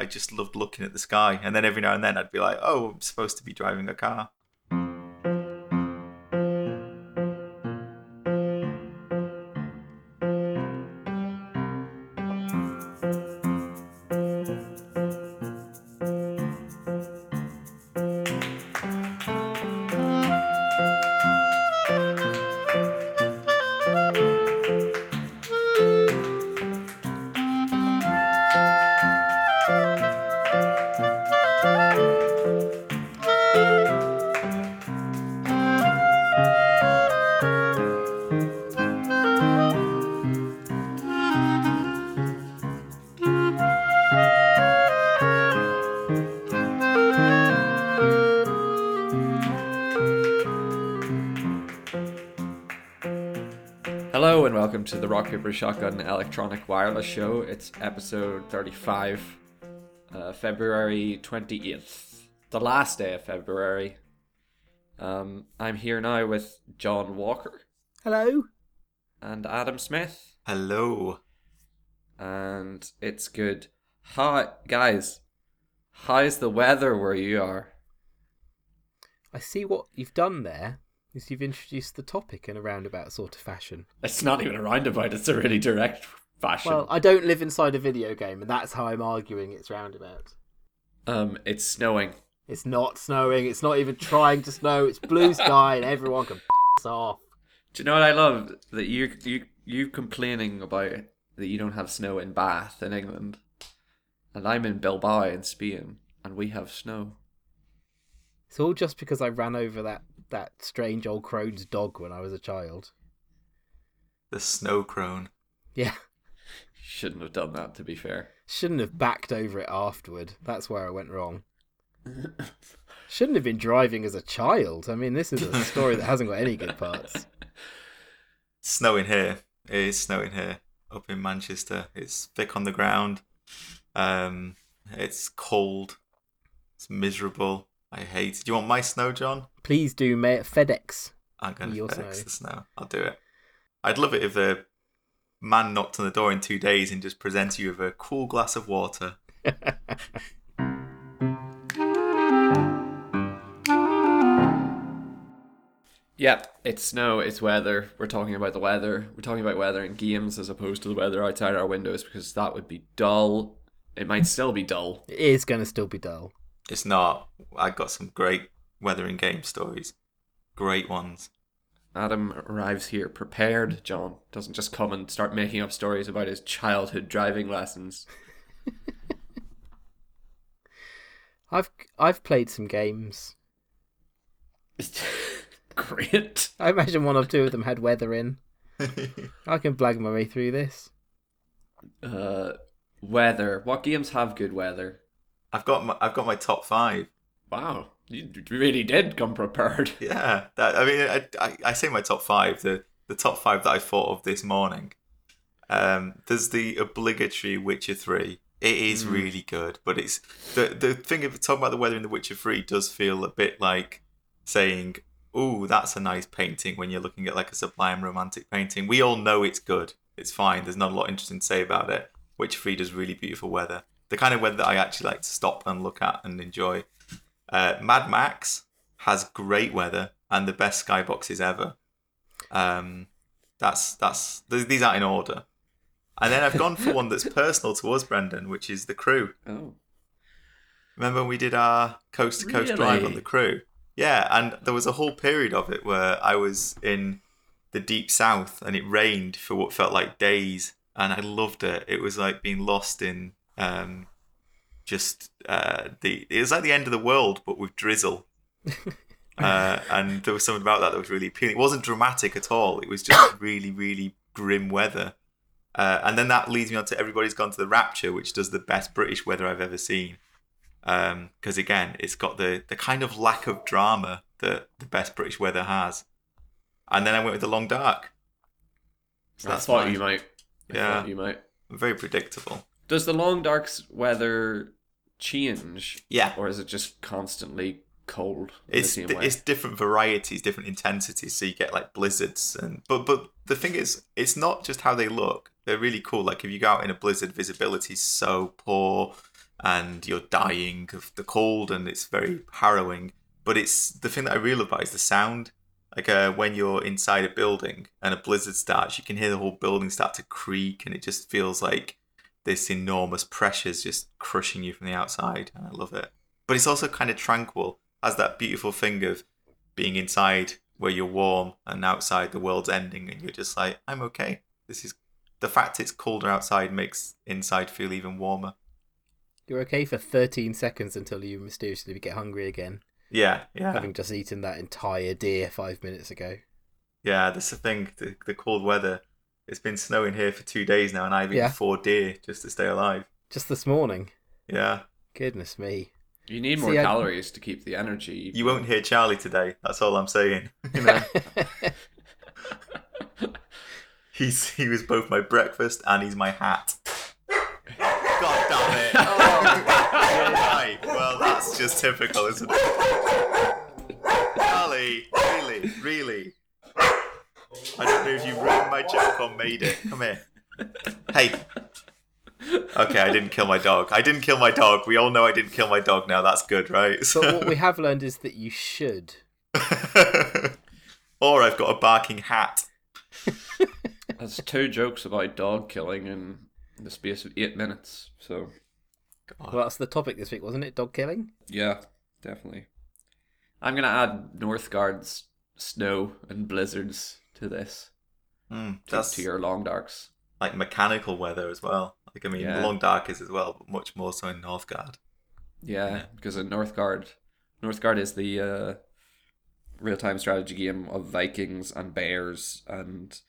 I just loved looking at the sky. And then every now and then I'd be like, oh, I'm supposed to be driving a car. Rock Paper Shotgun Electronic Wireless Show. It's episode 35, uh, February 28th, the last day of February. Um, I'm here now with John Walker Hello. and Adam Smith, Hello. and it's good. Hi, guys. How's the weather where you are? I see what you've done there is you've introduced the topic in a roundabout sort of fashion. It's not even a roundabout, it's a really direct fashion. Well, I don't live inside a video game, and that's how I'm arguing it's roundabout. um, it's snowing. It's not snowing. It's not even trying to snow. It's blue sky, and everyone can piss off. Do you know what I love? That you you you complaining about that you don't have snow in Bath in England, and I'm in Bilbao in Spain, and we have snow. It's all just because I ran over that that strange old crone's dog when I was a child. The snow crone. Yeah, shouldn't have done that. To be fair, shouldn't have backed over it afterward. That's where I went wrong. Shouldn't have been driving as a child. I mean, this is a story that hasn't got any good parts. snowing here. It is snowing here up in Manchester. It's thick on the ground. Um, it's cold. It's miserable. I hate it. Do you want my snow, John? Please do ma- FedEx. I'm going to FedEx snow. the snow. I'll do it. I'd love it if a man knocked on the door in two days and just presents you with a cool glass of water. yep, it's snow. It's weather. We're talking about the weather. We're talking about weather in games as opposed to the weather outside our windows because that would be dull. It might still be dull. It is going to still be dull. It's not. I got some great weather and game stories. Great ones. Adam arrives here prepared. John doesn't just come and start making up stories about his childhood driving lessons. I've I've played some games. Great. I imagine one or two of them had weather in. I can blag my way through this. Uh, weather. What games have good weather? I've got my I've got my top five. Wow, you really did come prepared. Yeah, that, I mean, I, I, I say my top five. The the top five that I thought of this morning. Um, there's the obligatory Witcher Three. It is Mm. really good, but it's the the thing of talking about the weather in The Witcher Three does feel a bit like saying, "Ooh, that's a nice painting." When you're looking at like a sublime romantic painting, we all know it's good. It's fine. There's not a lot interesting to say about it. Witcher Three does really beautiful weather. The kind of weather that I actually like to stop and look at and enjoy. Uh, Mad Max has great weather and the best skyboxes ever. Um, that's that's th- these aren't in order. And then I've gone for one that's personal to us, Brendan, which is the crew. Oh, Remember when we did our coast to coast drive on the crew? Yeah, and there was a whole period of it where I was in the deep south and it rained for what felt like days, and I loved it. It was like being lost in um, just uh, the. It was like the end of the world, but with drizzle. uh, and there was something about that that was really appealing. It wasn't dramatic at all. It was just really, really grim weather. Uh, and then that leads me on to everybody's gone to the Rapture, which does the best British weather I've ever seen. Because again, it's got the the kind of lack of drama that the best British weather has. And then I went with the Long Dark. So that's mine. you might. Yeah. you might. Very predictable. Does the long dark's weather change, Yeah. or is it just constantly cold? it's the it's different varieties, different intensities. So you get like blizzards, and but but the thing is, it's not just how they look. They're really cool. Like if you go out in a blizzard, visibility's so poor. and you're dying of the cold, and it's very harrowing. But it's the thing that I really love about is the sound. Like uh, when you're inside a building and a blizzard starts, you can hear the whole building start to creak, and it just feels like this enormous pressure's just crushing you from the outside. And I love it. But it's also kind of tranquil, has that beautiful thing of being inside where you're warm and outside the world's ending, and you're just like, I'm okay. This is the fact it's colder outside makes inside feel even warmer. You're okay for 13 seconds until you mysteriously get hungry again, Yeah, yeah. having just eaten that entire deer five minutes ago. Yeah, that's the thing. The, the cold weather. It's been snowing here for two days now, and I've eaten Yeah. four deer just to stay alive. Just this morning. Yeah. Goodness me. You need more See, I- calories to keep the energy. You won't hear Charlie today. That's all I'm saying. You know, he's he was both my breakfast and he's my hat. God damn it! Oh, right. Well, that's just typical, isn't it? Charlie, really, really. I don't know if you ruined my joke or made it. Come here. Hey. Okay, I didn't kill my dog. I didn't kill my dog. We all know I didn't kill my dog now. That's good, right? but what we have learned is that you should. or I've got a barking hat. That's two jokes about dog killing in the space of eight minutes. So Well, that's the topic this week, wasn't it? Dog killing? yeah, definitely. I'm gonna add Northgard's snow and blizzards to this. Mm, To, that's to your long darks. like mechanical weather as well. Like I mean, Yeah. long dark is as well, but much more so in Northgard. Yeah, because in Northgard, Northgard is the uh, real-time strategy game of Vikings and bears and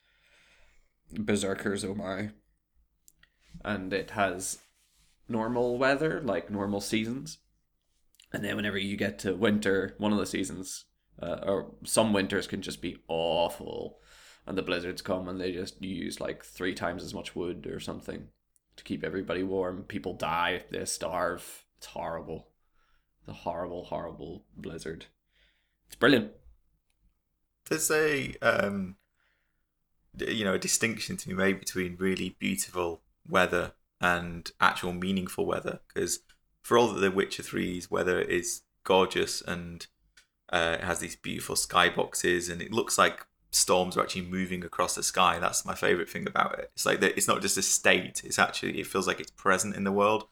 berserkers. Oh my! And it has normal weather, like normal seasons, and then whenever you get to winter, one of the seasons, uh, or some winters can just be awful, and the blizzards come and they just use like three times as much wood or something to keep everybody warm. People die, if they starve. It's horrible. The horrible, horrible blizzard. It's brilliant. There's a um, you know, a distinction to be made between really beautiful weather and actual meaningful weather. Because for all that The Witcher 3's weather is gorgeous and uh, it has these beautiful skyboxes and it looks like storms are actually moving across the sky. That's my favorite thing about it. It's like that. It's not just a state. It's actually it feels like it's present in the world,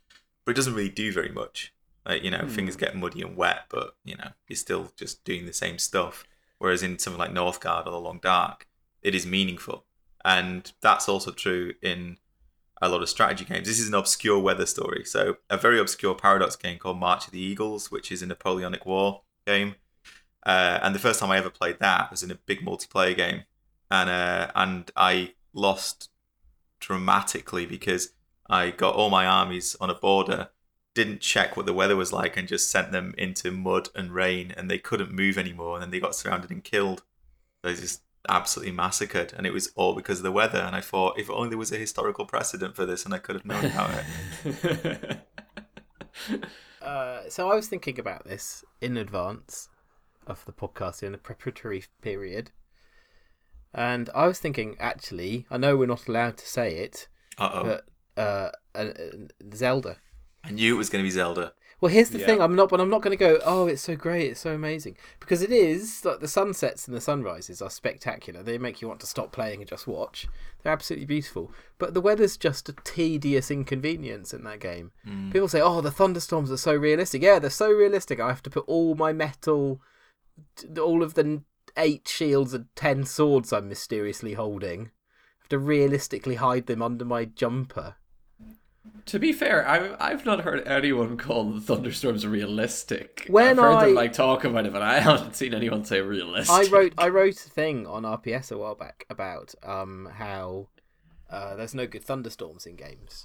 but it doesn't really do very much. Like you know, Hmm. things get muddy and wet, but you know, you're still just doing the same stuff. Whereas in something like Northgard or The Long Dark, it is meaningful, and that's also true in a lot of strategy games. This is an obscure weather story. So a very obscure paradox game called March of the Eagles, which is a Napoleonic War game. Uh, and the first time I ever played that was in a big multiplayer game, and uh, and I lost dramatically because I got all my armies on a border, didn't check what the weather was like, and just sent them into mud and rain, and they couldn't move anymore, and then they got surrounded and killed. They just absolutely massacred, and it was all because of the weather. And I thought, if only there was a historical precedent for this, and I could have known about it. Uh, so I was thinking about this in advance of the podcast in the preparatory period. And I was thinking, actually, I know we're not allowed to say it, Uh oh. but uh, uh, Zelda. I knew it was going to be Zelda. Well, here's the Yeah. thing. I'm not, but I'm not going to go. Oh, it's so great. It's so amazing because it is. Like the sunsets and the sunrises are spectacular. They make you want to stop playing and just watch. They're absolutely beautiful. But the weather's just a tedious inconvenience in that game. People say, "Oh, the thunderstorms are so realistic." Yeah, they're so realistic. I have to put all my metal, all of the eight shields and ten swords I'm mysteriously holding. I have to realistically hide them under my jumper. to be fair, I've I've not heard anyone call the thunderstorms realistic. When I've heard I- them like talk about it, but I haven't seen anyone say realistic. I wrote I wrote a thing on RPS a while back about um how uh, there's no good thunderstorms in games,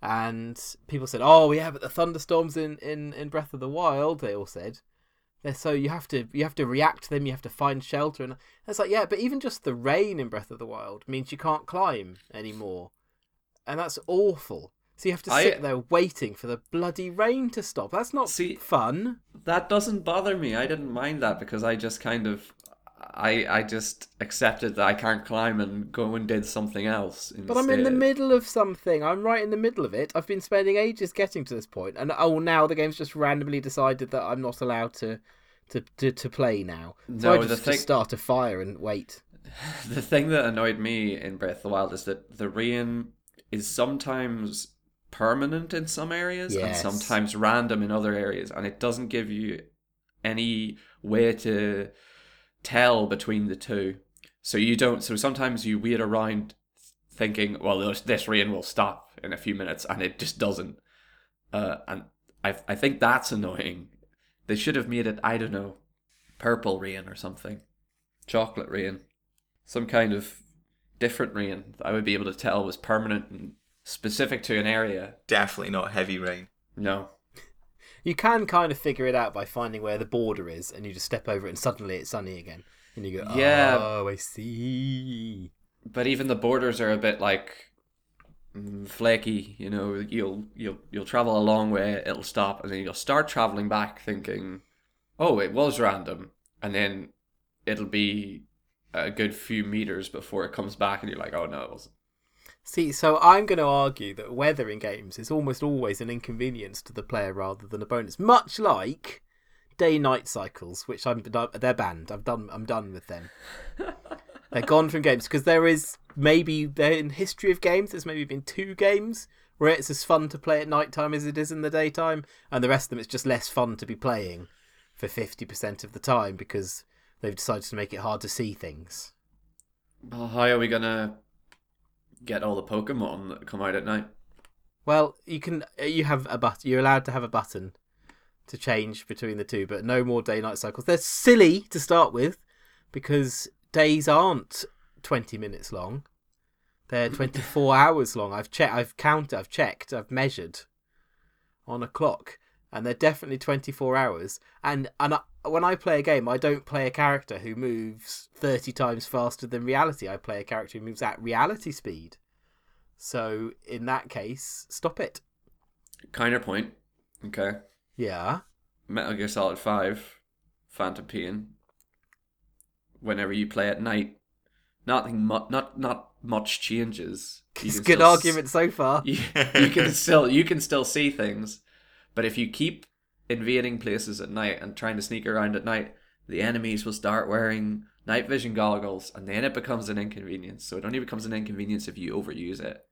and people said, "Oh yeah, but the thunderstorms in, in, in Breath of the Wild," they all said, "they're so you have to you have to react to them, you have to find shelter." And it's like, yeah, but even just the rain in Breath of the Wild means you can't climb anymore, and that's awful. So you have to I- sit there waiting for the bloody rain to stop. That's not See- fun. that doesn't bother me. I didn't mind that because I just kind of I I just accepted that I can't climb and go and did something else. But I'm in the middle of something. I'm right in the middle of it. I've been spending ages getting to this point, and oh, now the game's just randomly decided that I'm not allowed to to to, to play now. So No, I the just, thing- just start a fire and wait. The thing that annoyed me in Breath of the Wild is that the rain is sometimes permanent in some areas Yes. and sometimes random in other areas, and it doesn't give you any way to tell between the two. So you don't. So sometimes you wait around thinking, well, this, this rain will stop in a few minutes, and it just doesn't. Uh, and I I think that's annoying. They should have made it. I don't know, purple rain or something, chocolate rain, some kind of different rain that I would be able to tell was permanent and specific to an area. Definitely not heavy rain. No, You can kind of figure it out by finding where the border is, and you just step over it, and suddenly it's sunny again. And you go, Yeah. oh, I see. but even the borders are a bit like mm, flaky. You know, you'll you'll you'll travel a long way, it'll stop, and then you'll start traveling back, thinking, "Oh, it was random," and then it'll be a good few meters before it comes back, and you're like, "Oh no, it wasn't." See, so I'm going to argue that weather in games is almost always an inconvenience to the player rather than a bonus. Much like day-night cycles, which I'm they're banned. I'm done. I'm done with them. they're gone from games because there is maybe there in history of games. There's maybe been two games where it's as fun to play at night time as it is in the daytime, and the rest of them it's just less fun to be playing for fifty percent of the time because they've decided to make it hard to see things. Well, how are we gonna get all the Pokemon that come out at night? Well, you can uh, you have a but you're allowed to have a button to change between the two, but no more day night cycles. They're silly to start with because days aren't 20 minutes long. They're 24 hours long. I've checked I've counted, I've checked, I've measured on a clock and they're definitely 24 hours. And and I, when I play a game, I don't play a character who moves 30 times faster than reality. I play a character who moves at reality speed. So in that case, stop it. Counterpoint. Okay. Yeah. Metal Gear Solid 5, Phantom Pain. Whenever you play at night, nothing, mu- not not much changes. You It's a good still s- argument so far. You, you can still you can still see things, but if you keep invading places at night and trying to sneak around at night, the enemies will start wearing night vision goggles, and then it becomes an inconvenience. So it only becomes an inconvenience if you overuse it.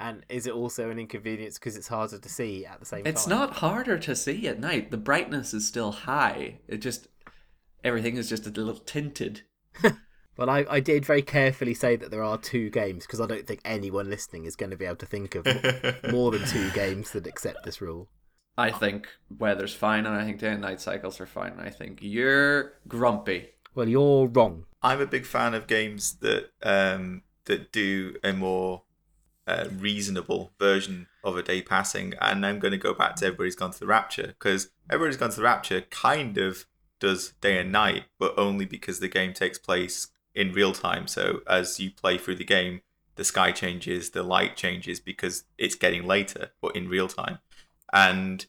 And is it also an inconvenience because it's harder to see at the same It's time? It's not harder to see at night. The brightness is still high. It just everything is just a little tinted. Well, I, I did very carefully say that there are two games because I don't think anyone listening is going to be able to think of more than two games that accept this rule. I think weather's fine, and I think day and night cycles are fine. And I think you're grumpy. Well, you're wrong. I'm a big fan of games that um, that do a more uh, reasonable version of a day passing, and I'm going to go back to Everybody's Gone to the Rapture because Everybody's Gone to the Rapture kind of does day and night, but only because the game takes place in real time. So as you play through the game, the sky changes, the light changes because it's getting later, but in real time, and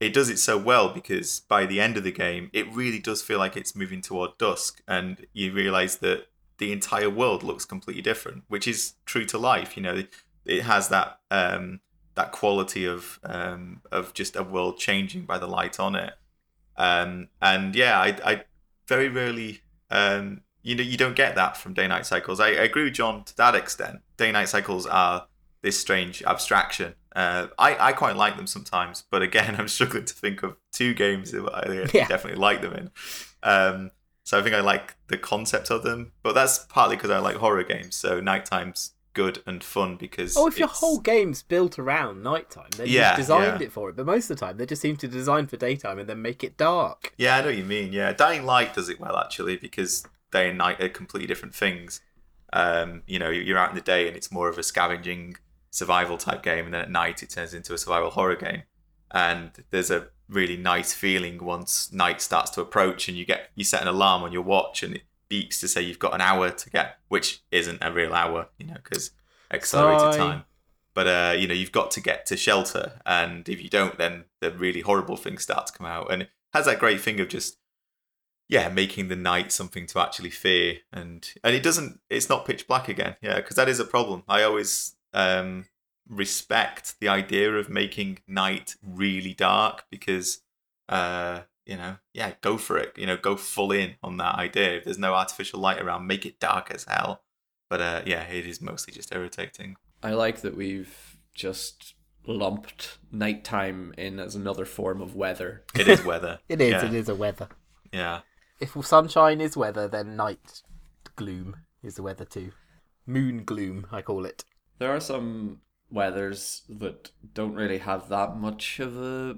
it does it so well because by the end of the game, it really does feel like it's moving toward dusk, and you realize that the entire world looks completely different, which is true to life. You know, it has that um, that quality of um, of just a world changing by the light on it. Um, and yeah, I, I very rarely, um, you know, you don't get that from day night cycles. I, I agree with John to that extent. Day night cycles are this strange abstraction. Uh, I, I quite like them sometimes, but again, I'm struggling to think of two games that I Yeah. definitely like them in. Um, so I think I like the concept of them, but that's partly because I like horror games. So nighttime's good and fun because Oh, if your whole game's built around nighttime, then Yeah, you've designed yeah. it for it. But most of the time, they just seem to design for daytime and then make it dark. Yeah, I know what you mean. Yeah, Dying Light does it well actually because day and night are completely different things. Um, you know, you're out in the day and it's more of a scavenging survival type game, and then at night it turns into a survival horror game. And there's a really nice feeling once night starts to approach, and you get you set an alarm on your watch, and it beeps to say you've got an hour to get, which isn't a real hour, you know, because accelerated time. But uh, you know, you've got to get to shelter, and if you don't, then the really horrible things start to come out. And it has that great thing of just yeah, making the night something to actually fear, and and it doesn't. It's not pitch black again. Yeah, because that is a problem. I always um, respect the idea of making night really dark because uh, you know, yeah, go for it. You know, go full in on that idea. If there's no artificial light around, make it dark as hell. But uh, yeah, it is mostly just irritating. I like that we've just lumped nighttime in as another form of weather. It is weather. It is. Yeah. It is a weather. Yeah. If sunshine is weather, then night gloom is the weather too. Moon gloom, I call it. There are some weathers that don't really have that much of a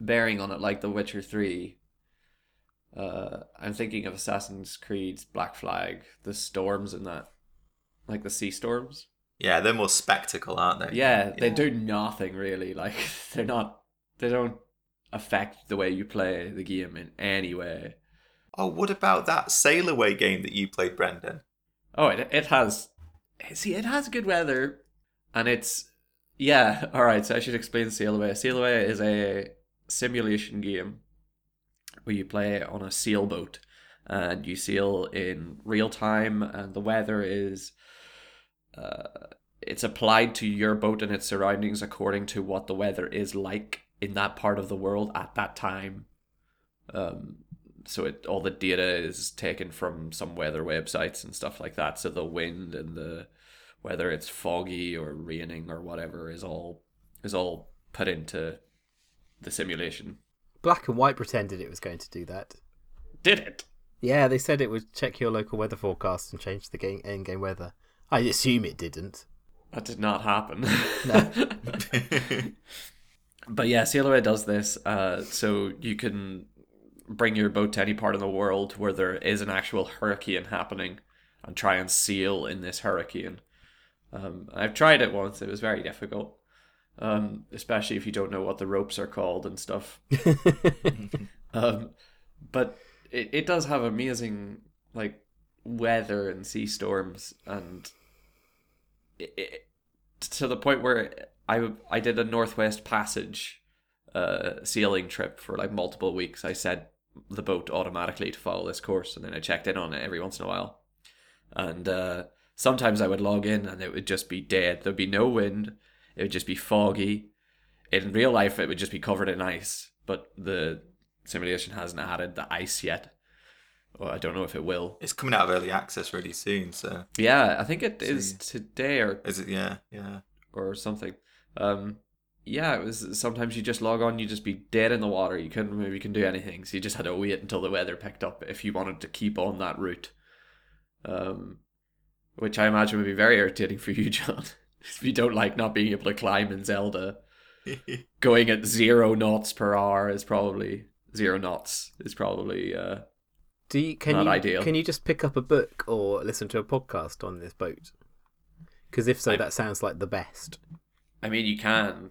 bearing on it, like The Witcher 3. Uh, I'm thinking of Assassin's Creed's Black Flag, the storms in that, like the sea storms. Yeah, they're more spectacle, aren't they? Yeah, they do nothing really. Like they're not, they don't affect the way you play the game in any way. Oh, what about that Sail Away game that you played, Brendan? Oh, it it has, see, it has good weather, and it's yeah. All right, so I should explain Sail Away. Sail Away is a simulation game where you play on a sailboat and you sail in real time, and the weather is uh, it's applied to your boat and its surroundings according to what the weather is like in that part of the world at that time. Um, so it all the data is taken from some weather websites and stuff like that. So the wind and the whether it's foggy or raining or whatever is all is all put into the simulation. Black and White pretended it was going to do that. Did it? Yeah, they said it would check your local weather forecast and change the game in-game weather. I assume it didn't. That did not happen. No. but yeah, Away does this. Uh, so you can bring your boat to any part of the world where there is an actual hurricane happening and try and sail in this hurricane. Um, I've tried it once. It was very difficult, um, especially if you don't know what the ropes are called and stuff. um, but it, it does have amazing like weather and sea storms and it, it, to the point where I I did a Northwest Passage uh, sailing trip for like multiple weeks. I set the boat automatically to follow this course, and then I checked in on it every once in a while. And uh, sometimes I would log in, and it would just be dead. There'd be no wind. It would just be foggy. In real life, it would just be covered in ice, but the simulation hasn't added the ice yet. Well, I don't know if it will. it's coming out of early access really soon, so Yeah, I think it is today or is it? Yeah, yeah. or something. Um, yeah, it was sometimes you just log on, you just be dead in the water. You couldn't maybe can do anything, so you just had to wait until the weather picked up if you wanted to keep on that route. Um, which I imagine would be very irritating for you, John, if you don't like not being able to climb in Zelda. Going at zero knots per hour is probably zero knots is probably uh Do you, can Not you ideal. can you just pick up a book or listen to a podcast on this boat? Because if so, I- that sounds like the best. I mean, you can,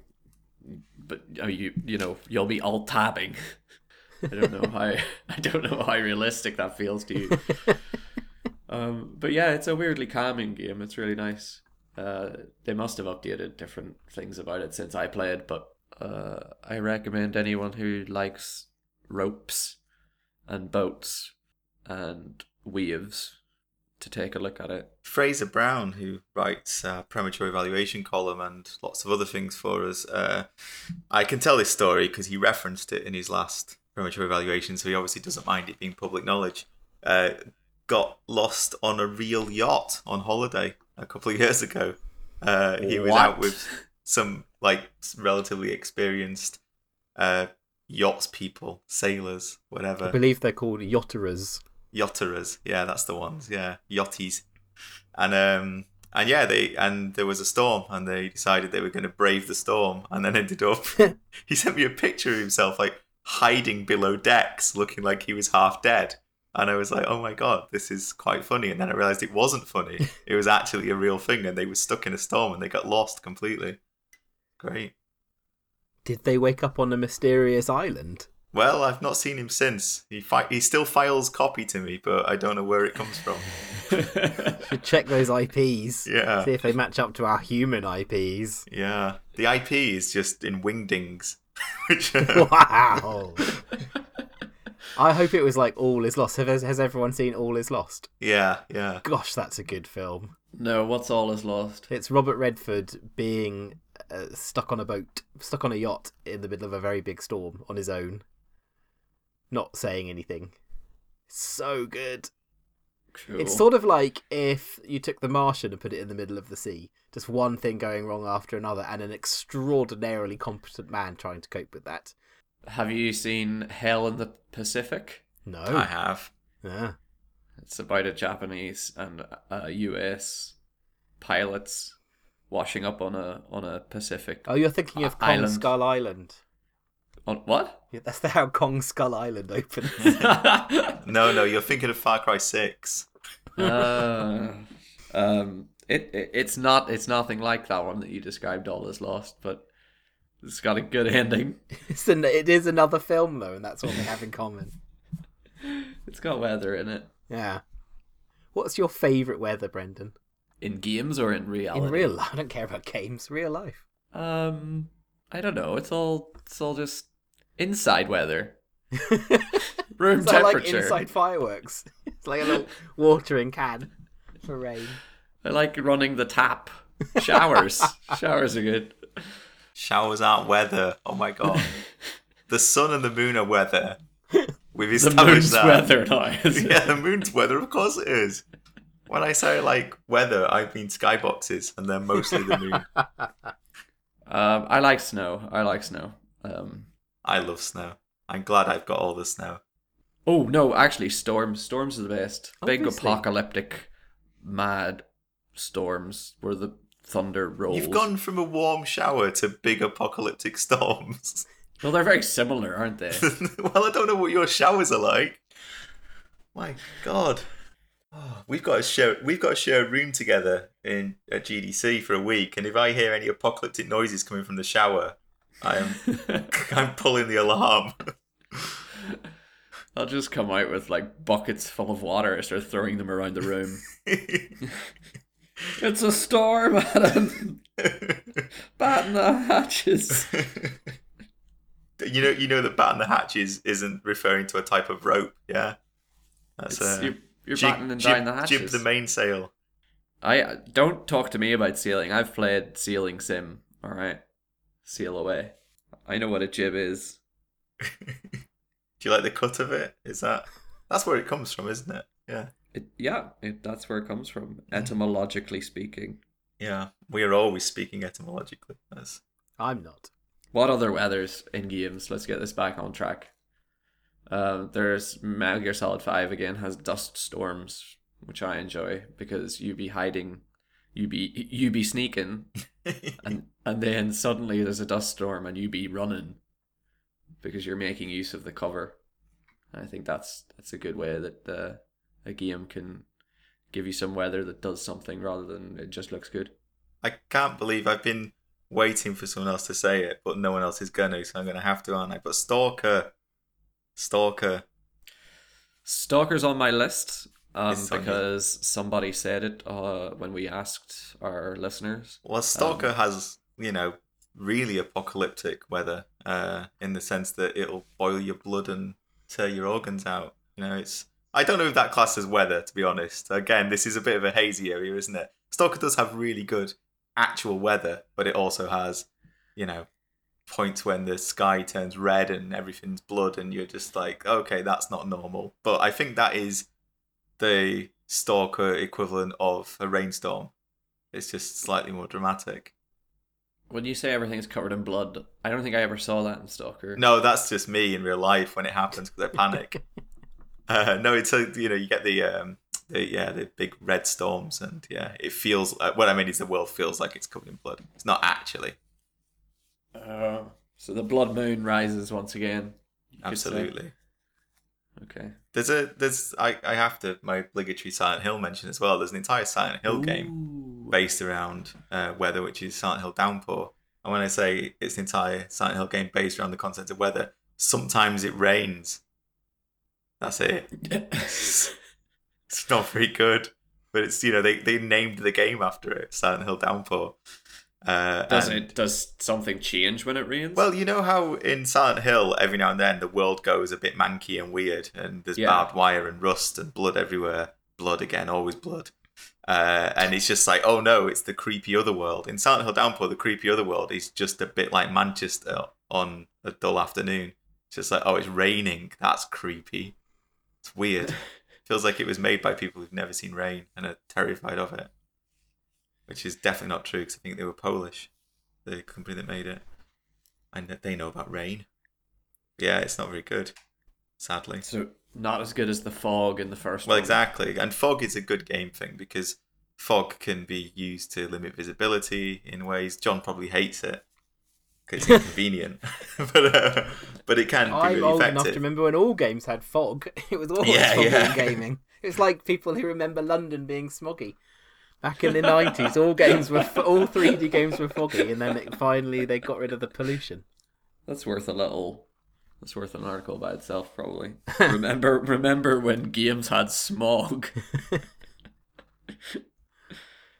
but uh, you you know you'll be alt tabbing. I don't know how I don't know how realistic that feels to you. um, but yeah, it's a weirdly calming game. It's really nice. Uh, they must have updated different things about it since I played, but uh, I recommend anyone who likes ropes and boats and waves to take a look at it. Fraser Brown, who writes uh, premature evaluation column and lots of other things for us, uh, I can tell this story because he referenced it in his last premature evaluation, so he obviously doesn't mind it being public knowledge. Uh, got lost on a real yacht on holiday a couple of years ago. Uh, he was out with some like relatively experienced uh, yachts people, sailors, whatever I believe they're called yachterers. Yachterers. Yeah, that's the ones. Yeah, yachties. And um and yeah, they and there was a storm, and they decided they were going to brave the storm, and then ended up. he sent me a picture of himself like hiding below decks, looking like he was half dead. And I was like, "Oh my god, this is quite funny." And then I realized it wasn't funny; it was actually a real thing, and they were stuck in a storm, and they got lost completely. Great. Did they wake up on a mysterious island? Well, I've not seen him since. He fi- he still files copy to me, but I don't know where it comes from. Should check those IPs. Yeah. See if they match up to our human IPs. Yeah, the IP is just in wingdings, which uh, Wow. I hope it was like All Is Lost. Has, has everyone seen All Is Lost? Yeah, yeah. Gosh, that's a good film. No, what's all is lost? It's Robert Redford being uh, stuck on a boat, stuck on a yacht in the middle of a very big storm on his own, not saying anything. It's so good. Cool. It's sort of like if you took The Martian and put it in the middle of the sea, just one thing going wrong after another, and an extraordinarily competent man trying to cope with that. Have you seen Hell in the Pacific? No. I have. Yeah. It's about a Japanese and a US pilots washing up on a on a Pacific. Oh, you're thinking of Uh, Kong Island. Skull Island. On what? Yeah, that's the, how Kong Skull Island opens. No, no, you're thinking of Far Cry Six. uh, um, it, it it's not it's nothing like that one that you described. All is lost, but it's got a good ending. it's an, it is another film though, and that's what they have in common. It's got weather in it. Yeah. What's your favourite weather, Brendan? In games or in reality? In real life, I don't care about games. Real life. Um, I don't know. It's all it's all just inside weather, room It's like, like inside fireworks. It's like a little watering can for rain. I like running the tap. Showers, showers are good. Showers aren't weather. Oh my god. the sun and the moon are weather. We've The established moon's that. weather now. isn't it? Yeah, the moon's weather. Of course it is. When I say like weather, I mean skyboxes, and they're mostly the moon. Um, I like snow. I like snow. Um, I love snow. I'm glad I've got all the snow. oh no, actually, storms. Storms are the best. Big apocalyptic, mad storms where the thunder rolls. You've gone from a warm shower to big apocalyptic storms. Well, they're very similar, aren't they? well, I don't know what your showers are like. My God, Oh, we've got to share. We've got to share a room together in at GDC for a week, and if I hear any apocalyptic noises coming from the shower, I am I'm pulling the alarm. I'll just come out with like buckets full of water and start throwing them around the room. it's a storm, Adam. Batten the hatches. you know, you know that batten the hatches isn't referring to a type of rope. Yeah, that's It's- uh, you're you're jib- battening jib- down the hatches. Jib the mainsail. I don't talk to me about sailing. I've played sailing sim. All right, sail away. I know what a jib is. Do you like the cut of it? Is that that's where it comes from, isn't it? Yeah, It, yeah, it, that's where it comes from, etymologically speaking. yeah. We are always speaking etymologically. That's I'm not. What other weathers in games? Let's get this back on track. Um, there's Metal Gear Solid Five again has dust storms, which I enjoy because you be hiding, you be you be sneaking, and and then suddenly there's a dust storm and you be running because you're making use of the cover. And I think that's that's a good way that uh, a game can give you some weather that does something rather than it just looks good. I can't believe I've been waiting for someone else to say it, but no one else is gonna, so I'm gonna have to, aren't I? But Stalker, Stalker. Stalker's on my list um, because somebody said it uh, when we asked our listeners. Well, Stalker has, you know, really apocalyptic weather, uh, in the sense that it'll boil your blood and tear your organs out. You know, it's. I don't know if that class is weather, to be honest. Again, this is a bit of a hazy area, isn't it? Stalker does have really good actual weather, but it also has, you know, points when the sky turns red and everything's blood, and you're just like, okay, that's not normal. But I think that is the Stalker equivalent of a rainstorm. It's just slightly more dramatic. When you say everything's covered in blood, I don't think I ever saw that in Stalker. No, that's just me in real life when it happens because I panic. uh, no, it's a, you know you get the um the yeah the big red storms and yeah it feels uh, what I mean is the world feels like it's covered in blood. It's not actually. Uh, so the blood moon rises once again. Absolutely. Okay. There's a there's I I have to my obligatory Silent Hill mention as well. There's an entire Silent Hill game based around uh, weather, which is Silent Hill Downpour. And when I say it's an entire Silent Hill game based around the concept of weather, sometimes it rains. That's it. it's not very good, but it's you know they, they named the game after it, Silent Hill Downpour, Uh, Does and- it? Does something change when it rains? Well, you know how in Silent Hill, every now and then the world goes a bit manky and weird, and there's Yeah. barbed wire and rust and blood everywhere. Blood again, always blood. Uh, and it's just like, oh no, it's the creepy other world. In Silent Hill Downpour, the creepy other world is just a bit like Manchester on a dull afternoon. It's just like, oh, it's raining. That's creepy. It's weird. Feels like it was made by people who've never seen rain and are terrified of it. Which is definitely not true because I think they were Polish, the company that made it. And they know about rain. Yeah, it's not very good, sadly. so not as good as the fog in the first Well, one. exactly. And fog is a good game thing because fog can be used to limit visibility in ways. John probably hates it because it's inconvenient, but uh, but it can be I'm really old enough to remember when all games had fog. It was always Yeah, foggy yeah. in gaming. It's like people who remember London being smoggy. Back in the nineties, all games were all 3D games were foggy, and then it, finally they got rid of the pollution. That's worth a little. That's worth an article by itself, probably. remember, remember when games had smog?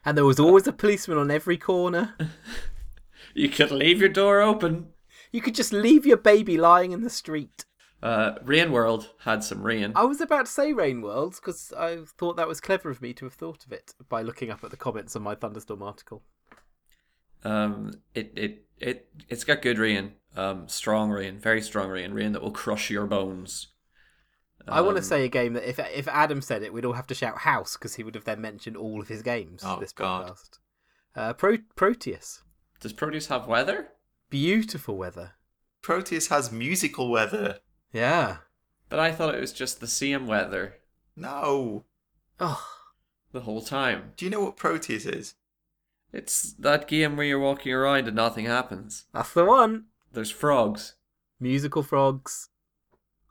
And there was always a policeman on every corner. You could leave your door open. You could just leave your baby lying in the street. Uh, Rain World had some rain. I was about to say Rain Worlds because I thought that was clever of me to have thought of it by looking up at the comments on my Thunderstorm article. Um, it it it it's got good rain. Um, strong rain, very strong rain, rain that will crush your bones. I want to Um, say a game that if if Adam said it, we'd all have to shout house because he would have then mentioned all of his games. Oh, this God. podcast. Uh, Pro- Proteus, Does Proteus have weather? beautiful weather. Proteus has musical weather. Yeah. But I thought it was just the same weather No. Oh, the whole time. Do you know what Proteus is? It's that game where you're walking around and nothing happens. that's the one. There's frogs Musical frogs.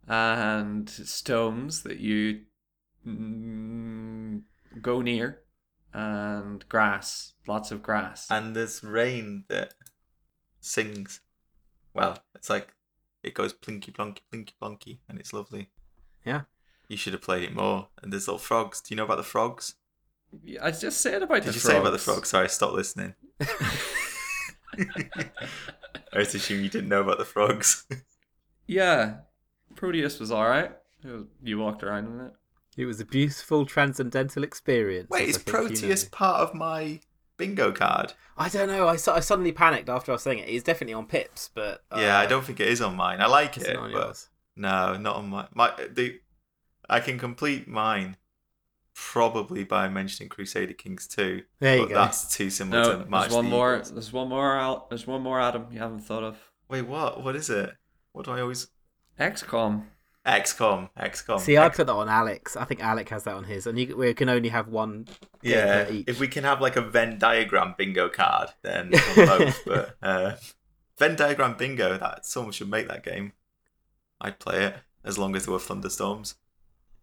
and stones that you mm, go near, and grass, lots of grass. And there's rain that sings. Well, it's like it goes plinky plonky plinky plonky, and it's lovely. Yeah. You should have played it more. And there's little frogs. Do you know about the frogs? I just said about Did the you frogs. say about the frogs? Sorry, stop listening. I just assume you didn't know about the frogs. Yeah, Proteus was alright. Was- You walked around in it. It was a beautiful transcendental experience. Wait, is I you Proteus know. part of my bingo card? I don't know. I, su- I suddenly panicked after I was saying it. It's definitely on Pips, but uh, yeah, I don't think it is on mine. I like It's it, not on but yours. no, not on my my. The I can complete mine probably by mentioning Crusader Kings 2. There you but go. That's too similar No, to March there's one the more. Eagles. There's one more. Al- There's one more. Adam, you haven't thought of Wait, what? What is it? What do I always? XCOM. XCOM. XCOM. See, I put that on Alex. I think Alec has that on his, and you, we can only have one. yeah. each. If we can have like a Venn diagram bingo card, then both. but uh, Venn diagram bingo, that someone should make that game. I'd play it as long as there were thunderstorms.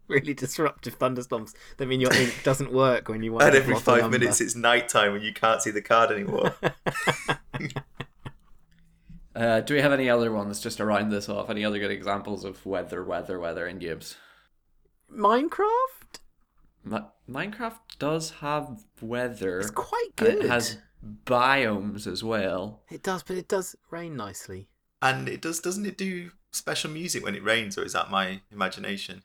really disruptive thunderstorms that mean your ink doesn't work when you want. And every five minutes, it's nighttime and you can't see the card anymore. Uh, do we have any other ones just to round this off? Any other good examples of weather, weather, weather in games? Minecraft. Mi- Minecraft does have weather. It's quite and good. It has biomes as well. It does, but it does rain nicely. and it does, doesn't it do special music when it rains, or is that my imagination?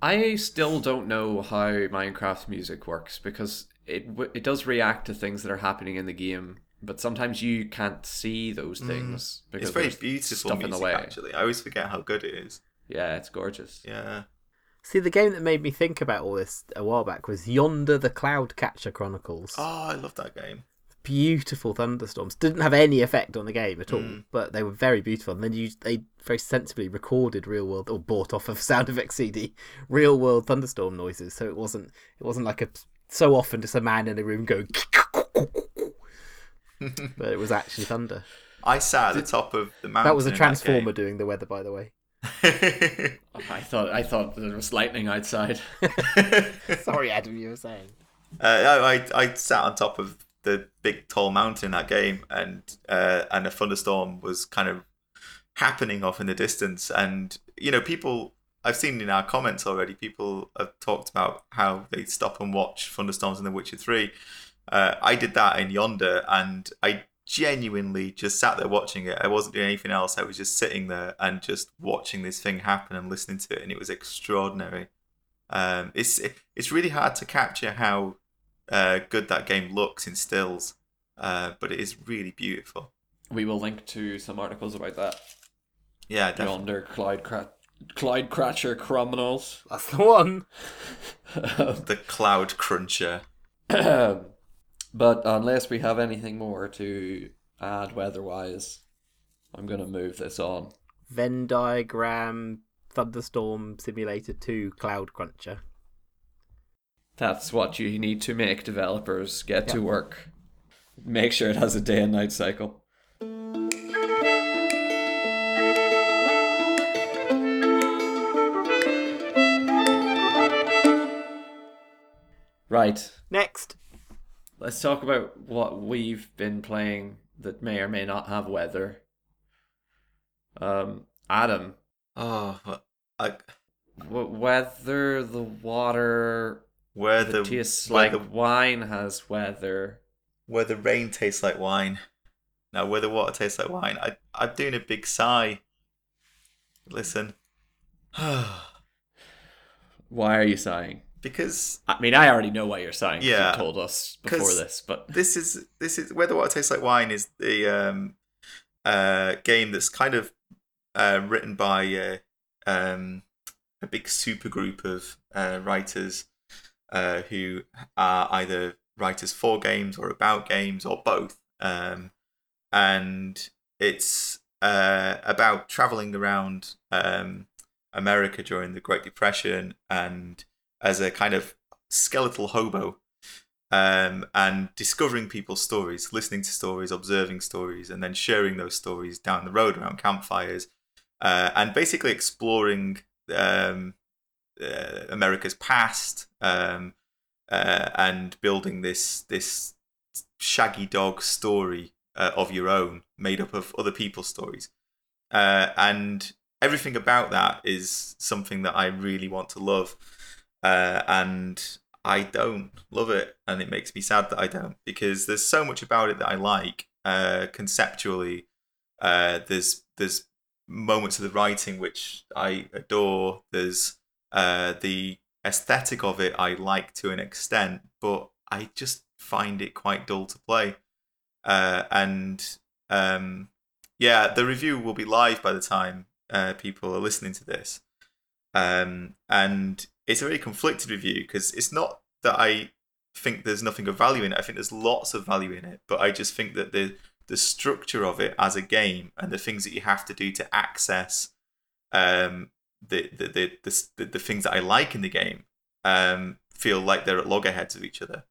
I still don't know how Minecraft music works because it w- it does react to things that are happening in the game, but sometimes you can't see those things because Mm. It's very beautiful stuff music, in the way. actually. I always forget how good it is. Yeah, it's gorgeous. Yeah. See, the game that made me think about all this a while back was Yonder the Cloud Catcher Chronicles. Oh, I love that game. Beautiful thunderstorms. Didn't have any effect on the game at all, Mm. but they were very beautiful. And then you, they very sensibly recorded real world or bought off of Sound Effects CD real world thunderstorm noises. So it wasn't it wasn't like a so often just a man in a room going, but it was actually thunder. I sat at the top of the mountain. That was a in transformer doing the weather, by the way. I thought I thought there was lightning outside. Sorry, Adam, you were saying. Uh, I, I sat on top of the big tall mountain in that game, and uh, and a thunderstorm was kind of happening off in the distance. And you know, people I've seen in our comments already, people have talked about how they stop and watch thunderstorms in The Witcher Three, Uh, I did that in Yonder, and I genuinely just sat there watching it. I wasn't doing anything else. I was just sitting there and just watching this thing happen and listening to it, and it was extraordinary. Um, it's it's really hard to capture how uh, good that game looks in stills, uh, but it is really beautiful. We will link to some articles about that. Yeah, definitely. Yonder Clyde Cra- Clyde Cratcher criminals. That's the one. the Cloud Cruncher. but unless we have anything more to add weather-wise, I'm gonna move this on. Venn diagram, thunderstorm simulator two, cloud cruncher. That's what you need to make developers get to work. Make sure it has a day and night cycle. Right. Next. Let's talk about what we've been playing that may or may not have weather. Um, Adam, Oh, I, whether the water where that the tastes like the wine has weather. where the rain tastes like wine. Now, where the water tastes like wine. I I'm doing a big sigh. Listen, Why are you sighing? Because I mean, I already know what you're saying. Yeah, you told us before this, but this is this is where the water tastes like wine is the um uh game that's kind of uh written by uh, um a big super group of uh writers uh who are either writers for games or about games or both um and it's uh about traveling around um America during the Great Depression and as a kind of skeletal hobo um, and discovering people's stories, listening to stories, observing stories, and then sharing those stories down the road around campfires, uh, and basically exploring um, uh, America's past um, uh, and building this this shaggy dog story uh, of your own, made up of other people's stories, uh, and everything about that is something that I really want to love, uh, and I don't love it, and it makes me sad that I don't because there's so much about it that I like. Uh, conceptually, uh, there's there's moments of the writing which I adore. There's uh, the aesthetic of it I like to an extent, but I just find it quite dull to play. Uh, and um, yeah, the review will be live by the time uh, people are listening to this. Um, and it's a very conflicted review because it's not that I think there's nothing of value in it. I think there's lots of value in it, but I just think that the the structure of it as a game and the things that you have to do to access um, the, the, the, the, the, the things that I like in the game um, feel like they're at loggerheads of each other.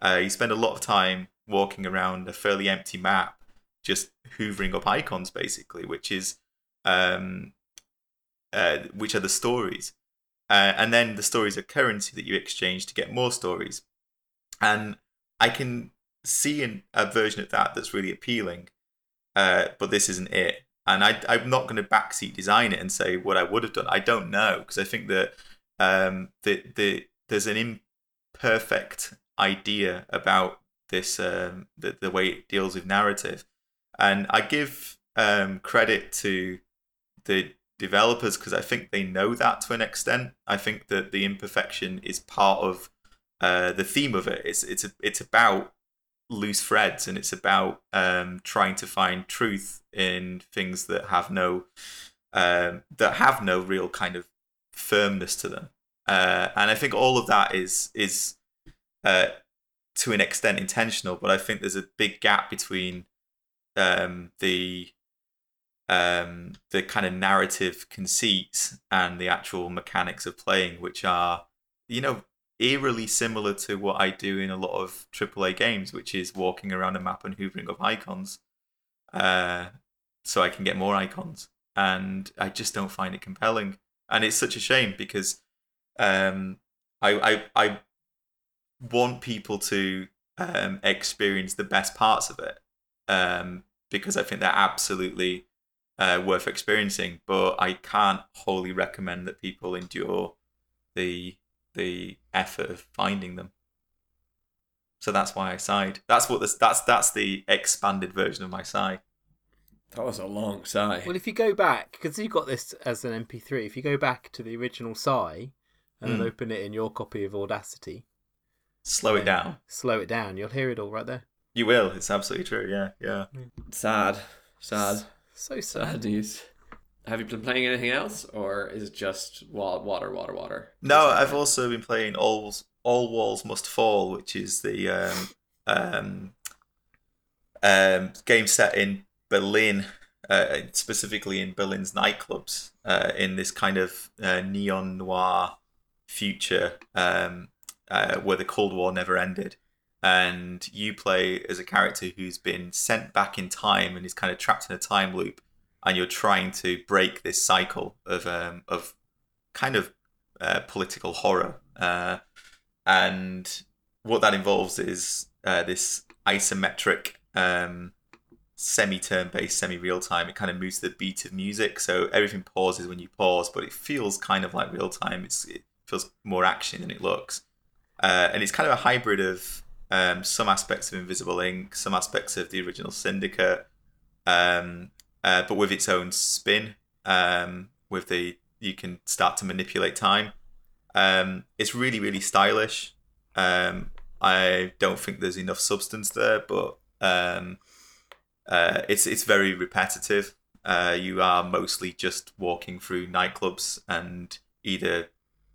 Uh, you spend a lot of time walking around a fairly empty map, just hoovering up icons, basically, which is um, uh, which are the stories. Uh, and then the stories are currency that you exchange to get more stories. And I can see an, a version of that that's really appealing, uh, but this isn't it. And I, I'm not going to backseat design it and say what I would have done. I don't know because I think that um, the, the, there's an imperfect idea about this um, the, the way it deals with narrative. And I give um, credit to the developers because I think they know that to an extent. I think that the imperfection is part of uh, the theme of it. It's it's it's about loose threads and it's about um, trying to find truth in things that have no um, that have no real kind of firmness to them. Uh, and I think all of that is is uh, to an extent intentional, but I think there's a big gap between um, the um, the kind of narrative conceits and the actual mechanics of playing, which are, you know, eerily similar to what I do in a lot of AAA games, which is walking around a map and hoovering up icons, uh, so I can get more icons. And I just don't find it compelling, and it's such a shame because um, I, I I want people to um, experience the best parts of it um, because I think they're absolutely uh, worth experiencing. But I can't wholly recommend that people endure the the effort of finding them. So that's why I sighed. That's what this. That's that's the expanded version of my sigh. That was a long sigh. Well, if you go back, because you got this as an MP3, if you go back to the original sigh and then Mm. open it in your copy of Audacity, Slow it down. slow it down, you'll hear it all right there. You will. It's absolutely true. Yeah, yeah. Sad. Sad. So Sad sad. news. Have you been playing anything else, or is it just wa- water, water, water? No, I've also been playing All Walls, All Walls Must Fall, which is the um, um, um, game set in Berlin, uh, specifically in Berlin's nightclubs, uh, in this kind of uh, neon noir future um, uh, where the Cold War never ended. And you play as a character who's been sent back in time and is kind of trapped in a time loop, and you're trying to break this cycle of um, of kind of uh, political horror. Uh, and what that involves is uh, this isometric, um, semi turn based, semi real time. It kind of moves to the beat of music. So everything pauses when you pause, but it feels kind of like real time. It's, it feels more action than it looks. Uh, and it's kind of a hybrid of um, some aspects of Invisible Inc, some aspects of the original Syndicate, um, uh, but with its own spin. Um, with the you can start to manipulate time. Um, it's really really stylish. Um, I don't think there's enough substance there, but um, uh, it's it's very repetitive. Uh, you are mostly just walking through nightclubs and either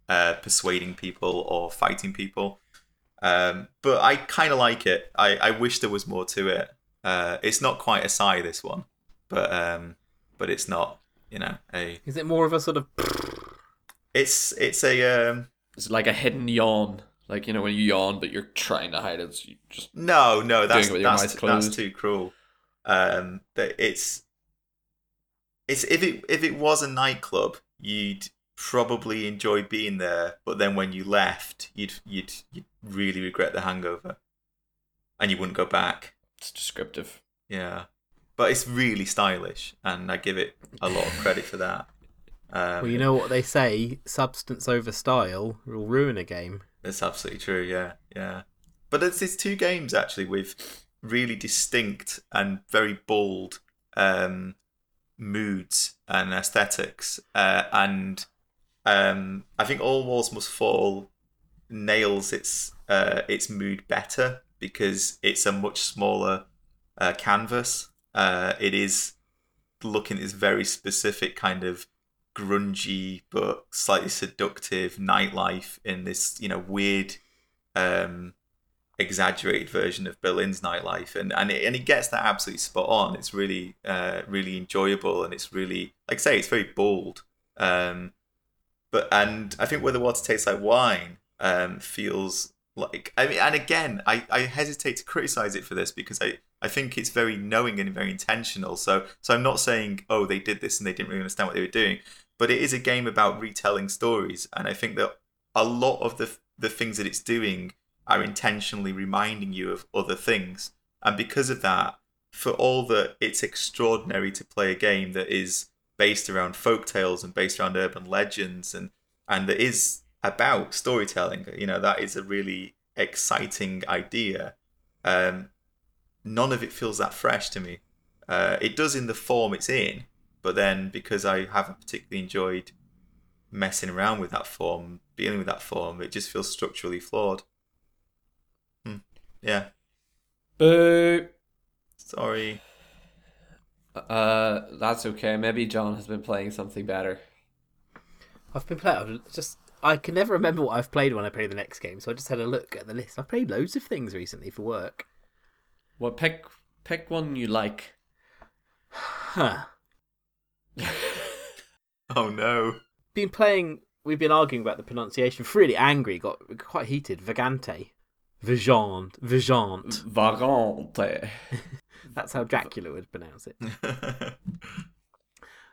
uh, persuading people or fighting people. Um, but I kind of like it. I, I wish there was more to it. Uh, it's not quite a sigh this one, but um, but it's not you know a Is it more of a sort of. it's it's a um, It's like a hidden yawn. Like, you know, when you yawn, but you're trying to hide it. So you just no no that's it with your that's, eyes that's too cruel. Um, but it's it's if it if it was a nightclub, you'd probably enjoy being there. But then when you left, you'd you'd you'd really regret the hangover, and you wouldn't go back. it's descriptive. Yeah, but it's really stylish, and I give it a lot of credit for that. Um, Well, you know what they say substance over style will ruin a game. That's absolutely true. Yeah, yeah. But it's, it's two games actually with really distinct and very bold um, moods and aesthetics, uh, and um, I think All Walls Must Fall nails its uh, its mood better because it's a much smaller uh, canvas. Uh, it is looking at this very specific kind of grungy but slightly seductive nightlife in this you know weird um exaggerated version of Berlin's nightlife. And and it, and it gets that absolutely spot on. It's really uh really enjoyable and it's really like I say it's very bold. Um but and I think where the water tastes like wine um feels like I mean and again I I hesitate to criticize it for this because I I think it's very knowing and very intentional. So so I'm not saying oh they did this and they didn't really understand what they were doing but it is a game about retelling stories. And i think that a lot of the the things that it's doing are intentionally reminding you of other things. And because of that for all that it's extraordinary to play a game that is based around folk tales and based around urban legends and and that is about storytelling you know that is a really exciting idea um none of it feels that fresh to me uh, it does in the form it's in but then because I haven't particularly enjoyed messing around with that form, dealing with that form, it just feels structurally flawed. Hmm. Yeah. Boo! Sorry. Uh, that's okay. Maybe John has been playing something better. I've been playing. Just I can never remember what I've played when I play the next game, so I just had a look at the list. I've played loads of things recently for work. Well, pick pick one you like. Huh. Oh no. Been playing. We've been arguing about the pronunciation. Really angry. Got quite heated. Vagante. Vigant. Vigant. Vagante. That's how Dracula would pronounce it.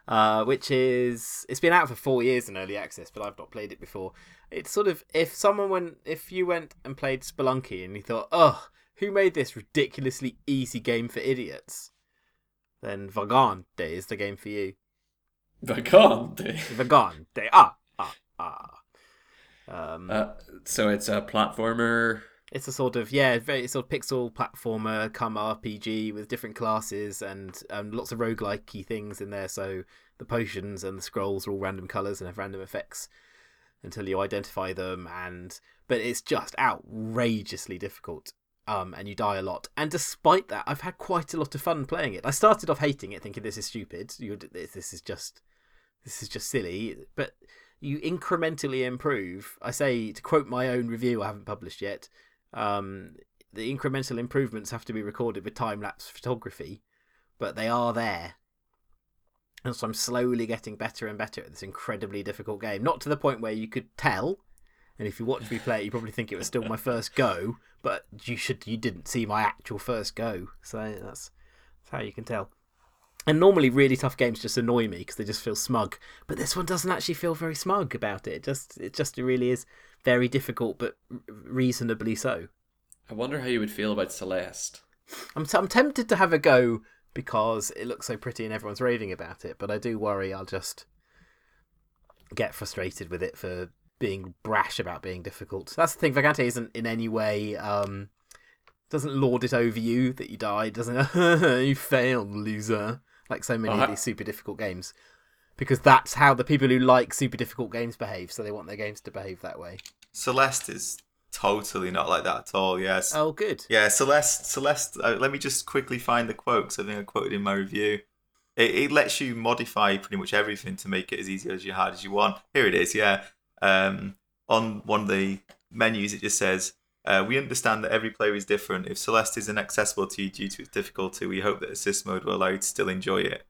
uh, which is it's been out for four years in early access, but I've not played it before. It's sort of if someone went, if you went and played Spelunky and you thought, oh, who made this ridiculously easy game for idiots? Then Vagante is the game for you. Vagante. Vagante, ah, ah, ah. Um, Uh, so it's a platformer. It's a sort of yeah, very sort of pixel platformer, come RPG with different classes and um, lots of roguelike things in there. So the potions and the scrolls are all random colors and have random effects until you identify them. And but it's just outrageously difficult. Um, and you die a lot. And despite that, I've had quite a lot of fun playing it. I started off hating it, thinking this is stupid. You, this is just, this is just silly. But you incrementally improve. I say to quote my own review, I haven't published yet. Um, the incremental improvements have to be recorded with time lapse photography, but they are there. And so I'm slowly getting better and better at this incredibly difficult game. Not to the point where you could tell, and if you watch me play it, you probably think it was still my first go, but you should you didn't see my actual first go. So that's, that's how you can tell. And normally, really tough games just annoy me because they just feel smug. But this one doesn't actually feel very smug about it. It just, it just really is very difficult, but reasonably so. I wonder how you would feel about Celeste. I'm, t- I'm tempted to have a go because it looks so pretty and everyone's raving about it, but I do worry I'll just get frustrated with it for being brash about being difficult. That's the thing. Vagante isn't in any way um, doesn't lord it over you that you died. Doesn't you failed, loser? Like so many of these super difficult games, because that's how the people who like super difficult games behave. So they want their games to behave that way. Celeste is totally not like that at all. Yes. Oh, good. Yeah, Celeste. Celeste. Uh, let me just quickly find the quote because I think I quoted in my review. It, it lets you modify pretty much everything to make it as easy as you hard as you want. Here it is. Yeah. Um, on one of the menus, it just says. Uh, we understand that every player is different. If Celeste is inaccessible to you due to its difficulty, we hope that assist mode will allow you to still enjoy it.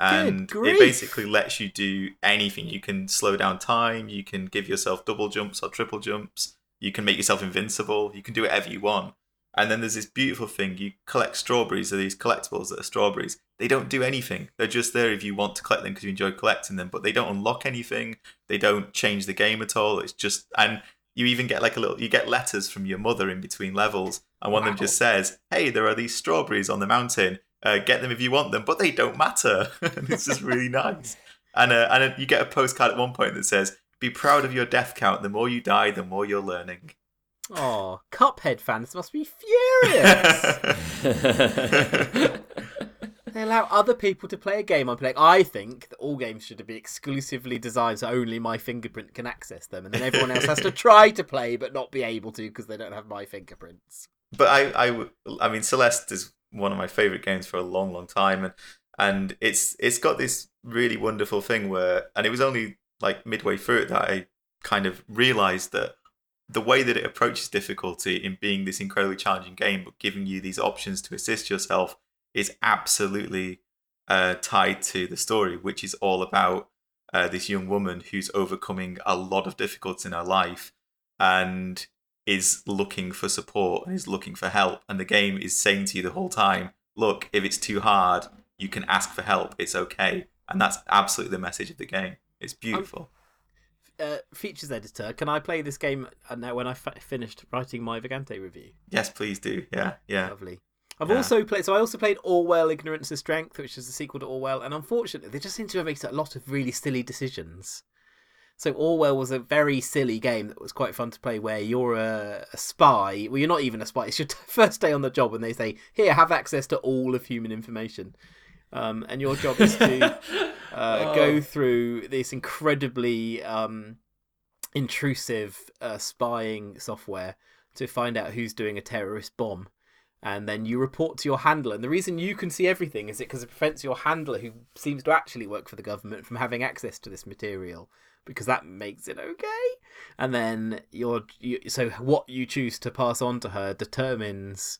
And it basically lets you do anything. You can slow down time, you can give yourself double jumps or triple jumps, you can make yourself invincible. You can do whatever you want. And then there's this beautiful thing. You collect strawberries, or these collectibles that are strawberries. They don't do anything. They're just there if you want to collect them because you enjoy collecting them, but they don't unlock anything. They don't change the game at all. It's just, and you even get like a little, you get letters from your mother in between levels. And one wow. of them just says, Hey, there are these strawberries on the mountain. Uh, get them if you want them, but they don't matter. and it's just really nice. And, uh, and you get a postcard at one point that says, be proud of your death count. The more you die, the more you're learning. Oh, Cuphead fans must be furious. they allow other people to play a game I'm playing. I think that all games should be exclusively designed so only my fingerprint can access them, and then everyone else has to try to play but not be able to because they don't have my fingerprints. But I, I, I mean, Celeste is one of my favorite games for a long, long time, and and it's it's got this really wonderful thing where, and it was only like midway through it that I kind of realized that the way that it approaches difficulty in being this incredibly challenging game, but giving you these options to assist yourself, is absolutely uh, tied to the story, which is all about uh, this young woman who's overcoming a lot of difficulties in her life. And is looking for support and is looking for help. And the game is saying to you the whole time, look, if it's too hard, you can ask for help. It's okay. And that's absolutely the message of the game. It's beautiful. Uh, features editor, can I play this game now when I finished writing my Vagante review? Yes, please do. Yeah, yeah. Lovely. I've yeah. also played. So I also played Orwell: Ignorance is Strength, which is the sequel to Orwell, and unfortunately, they just seem to have made a lot of really silly decisions. So Orwell was a very silly game that was quite fun to play, where you're a, a spy. Well, you're not even a spy. It's your first day on the job, and they say, "Here, have access to all of human information." Um, and your job is to uh, oh. go through this incredibly um, intrusive uh, spying software to find out who's doing a terrorist bomb. And then you report to your handler. And the reason you can see everything is it because it prevents your handler, who seems to actually work for the government, from having access to this material because that makes it okay. And then your you, so what you choose to pass on to her determines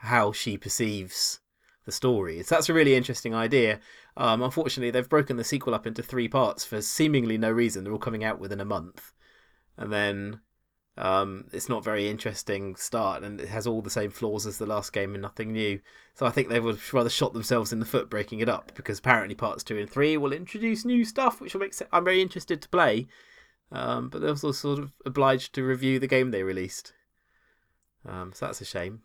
how she perceives the story. So that's a really interesting idea. Um, unfortunately, they've broken the sequel up into three parts for seemingly no reason. They're all coming out within a month, and then um, it's not very interesting start, and it has all the same flaws as the last game and nothing new. So I think they would rather shot themselves in the foot breaking it up because apparently parts two and three will introduce new stuff, which will make sense. I'm very interested to play, um, but they're also sort of obliged to review the game they released. Um, so that's a shame.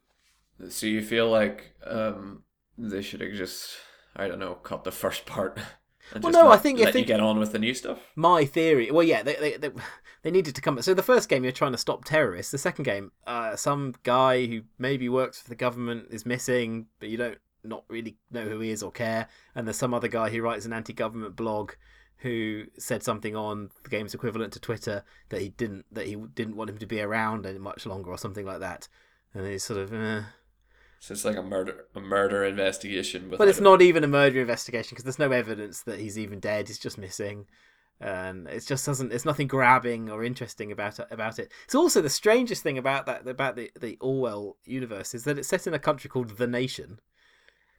So you feel like um, they should have just I don't know cut the first part. And Well, just no, let- I think- I think- you get on with the new stuff. my theory well yeah they, they, they, they needed to come so the first game you're trying to stop terrorists the second game uh, some guy who maybe works for the government is missing but you don't not really know who he is or care and there's some other guy who writes an anti-government blog who said something on the game's equivalent to twitter that he didn't that he didn't want him to be around any much longer or something like that and it's sort of eh. So it's like a murder, a murder investigation. but it's not even a murder investigation because there's no evidence that he's even dead. He's just missing, Um, and it just doesn't. There's nothing grabbing or interesting about it. About it. It's also the strangest thing about that about the the Orwell universe is that it's set in a country called the Nation,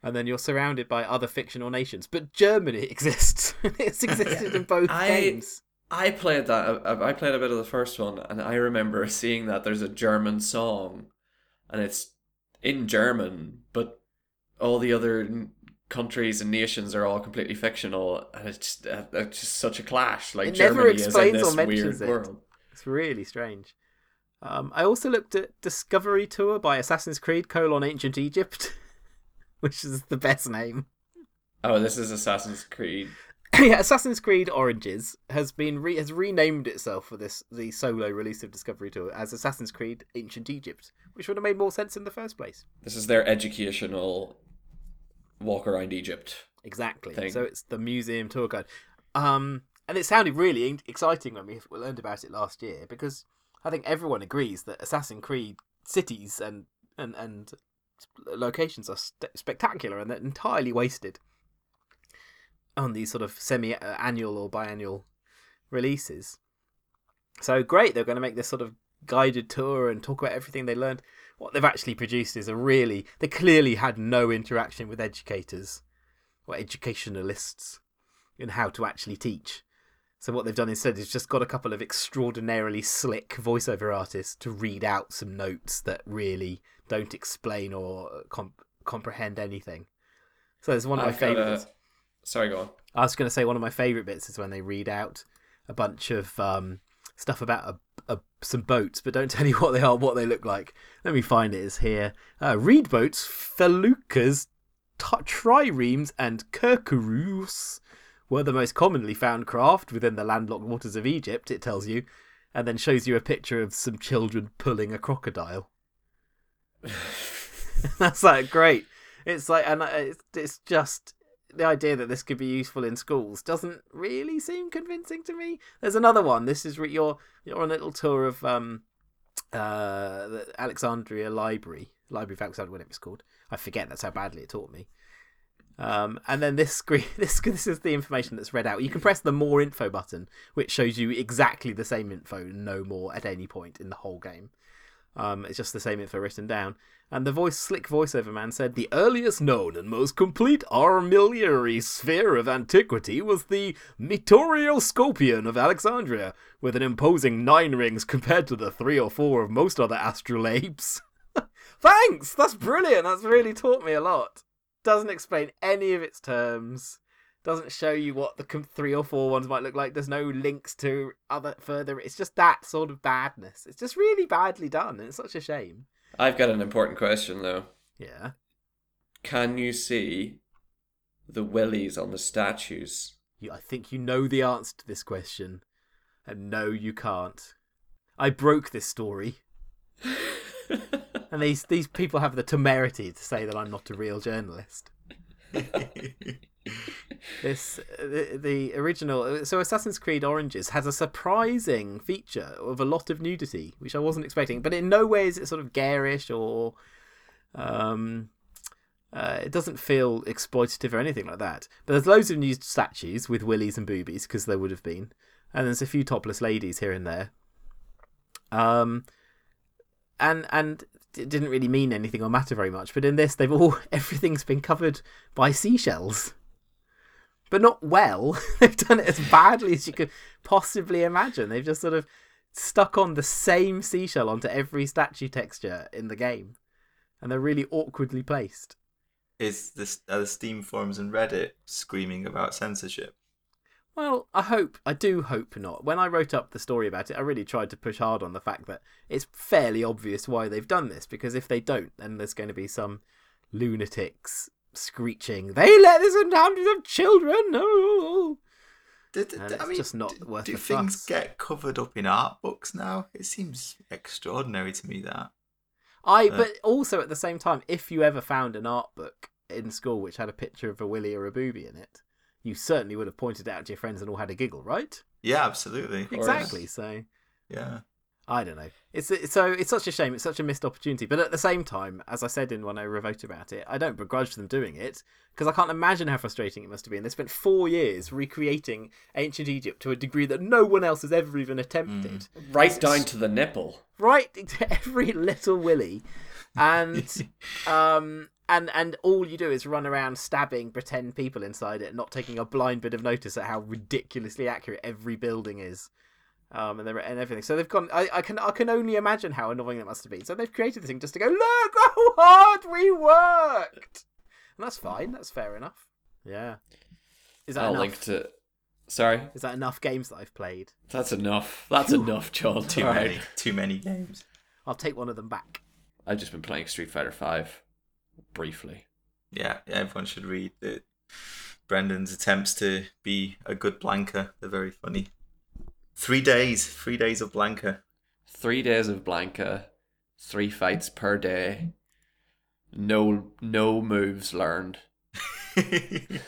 and then you're surrounded by other fictional nations. But Germany exists. it's existed in both I- games. I played that. I I played a bit of the first one, and I remember seeing that there's a German song, and it's in German, but all the other countries and nations are all completely fictional, and it's just uh, it's just such a clash. Like It never Germany is in explains or this mentions weird it. world. It's really strange. Um, I also looked at Discovery Tour by Assassin's Creed: colon Ancient Egypt, which is the best name. Oh, this is Assassin's Creed. yeah, Assassin's Creed Origins has been re- has renamed itself for this the solo release of Discovery Tour as Assassin's Creed Ancient Egypt, which would have made more sense in the first place. This is their educational walk around Egypt. Exactly. Thing. So it's the museum tour guide. Um, and it sounded really exciting when we learned about it last year because I think everyone agrees that Assassin's Creed cities and and and locations are st- spectacular and they're entirely wasted on these sort of semi-annual or biannual releases. So great, they're going to make this sort of guided tour and talk about everything they learned. What they've actually produced is a really they clearly had no interaction with educators or educationalists in how to actually teach. So what they've done instead is just got a couple of extraordinarily slick voiceover artists to read out some notes that really don't explain or comp- comprehend anything. So there's one of my I've got a- favorites. Sorry, go on. I was going to say one of my favorite bits is when they read out a bunch of um, stuff about a, a, some boats, but don't tell you what they are, what they look like. Let me find it. It's here. Uh, reed boats, feluccas, t- triremes, and kerkuroos were the most commonly found craft within the landlocked waters of Egypt. It tells you, and then shows you a picture of some children pulling a crocodile. That's like great. It's like, and uh, it's, it's just the idea that this could be useful in schools doesn't really seem convincing to me. There's another one. This is re- you're you're on a little tour of um uh the Alexandria Library, Library of Alexandria, whatever it's called. I forget. That's how badly it taught me. Um, and then this screen, this this is the information that's read out. You can press the more info button, which shows you exactly the same info, no more at any point in the whole game. Um, it's just the same info written down. And the voice, slick voiceover man said, The earliest known and most complete armillary sphere of antiquity was the Meteoroscopion of Alexandria, with an imposing nine rings compared to the three or four of most other astrolabes. Thanks! That's brilliant! That's really taught me a lot. Doesn't explain any of its terms. Doesn't show you what the three or four ones might look like. There's no links to other further. It's just that sort of badness. It's just really badly done, and it's such a shame. I've got an important question though. Yeah. Can you see the willies on the statues? You, I think you know the answer to this question, and no, you can't. I broke this story, and these these people have the temerity to say that I'm not a real journalist. This the, the original so Assassin's Creed Origins has a surprising feature of a lot of nudity, which I wasn't expecting. But in no way is it sort of garish or um, uh, it doesn't feel exploitative or anything like that. But there's loads of nude statues with willies and boobies because there would have been, and there's a few topless ladies here and there. Um, and and it didn't really mean anything or matter very much. But in this, they've all everything's been covered by seashells, but not well. they've done it as badly as you could possibly imagine. They've just sort of stuck on the same seashell onto every statue texture in the game, and they're really awkwardly placed. Is this are the Steam forums and Reddit screaming about censorship? Well, I hope, I do hope not. When I wrote up the story about it, I really tried to push hard on the fact that it's fairly obvious why they've done this, because if they don't, then there's going to be some lunatics screeching, they let this in hundreds of children, no! It's I mean, just not d- worth do things fuss. get covered up in art books now? It seems extraordinary to me that. I Uh, but also at the same time, if you ever found an art book in school which had a picture of a willy or a booby in it, you certainly would have pointed it out to your friends and all had a giggle, right? Yeah, absolutely. Exactly. So Yeah. I don't know. It's it's- so it's such a shame. It's such a missed opportunity. But at the same time, as I said in when I wrote about it, I don't begrudge them doing it because I can't imagine how frustrating it must have been. They spent four years recreating ancient Egypt to a degree that no one else has ever even attempted. Right down to the nipple. Right to every little willy, and um and and all you do is run around stabbing pretend people inside it, not taking a blind bit of notice at how ridiculously accurate every building is. Um, and, and everything. So they've gone. I, I can I can only imagine how annoying that must have been. So they've created this thing just to go look how hard we worked, and that's fine. That's fair enough. Yeah. Is that I'll enough? link to. Sorry, Is that enough games that I've played? that's enough. That's enough, John. Too All many. right. Too many games. I'll take one of them back. I've just been playing Street Fighter Five, briefly. Yeah, everyone should read it. Brendan's attempts to be a good Blanka. They're very funny. Three days. Three days of Blanka. Three days of Blanka, three fights per day. No, no moves learned.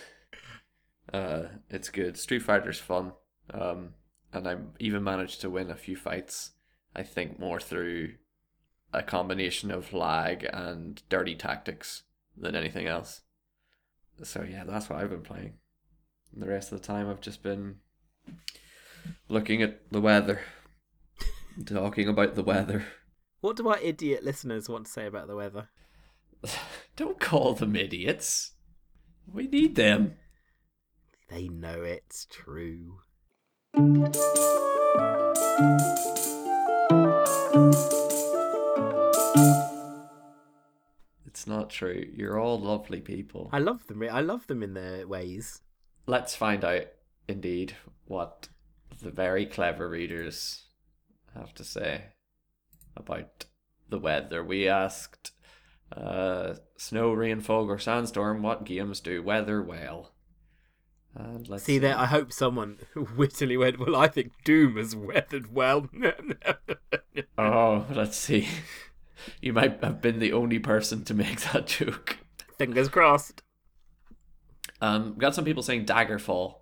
Uh, it's good. Street Fighter's fun. Um, and I even managed to win a few fights. I think more through a combination of lag and dirty tactics than anything else. So yeah, that's what I've been playing. And the rest of the time, I've just been looking at the weather, talking about the weather. What do our idiot listeners want to say about the weather? Don't call them idiots. We need them. They know it's true. It's not true. You're all lovely people. I love them. I love them in their ways. Let's find out, indeed, what the very clever readers have to say about the weather. We asked uh, Snow, Rain, Fog, or Sandstorm what games do weather well. And let's See there, I hope someone wittily went. Well, I think Doom has weathered well. Oh, let's see. You might have been the only person to make that joke. Fingers crossed. Um, got some people saying Daggerfall.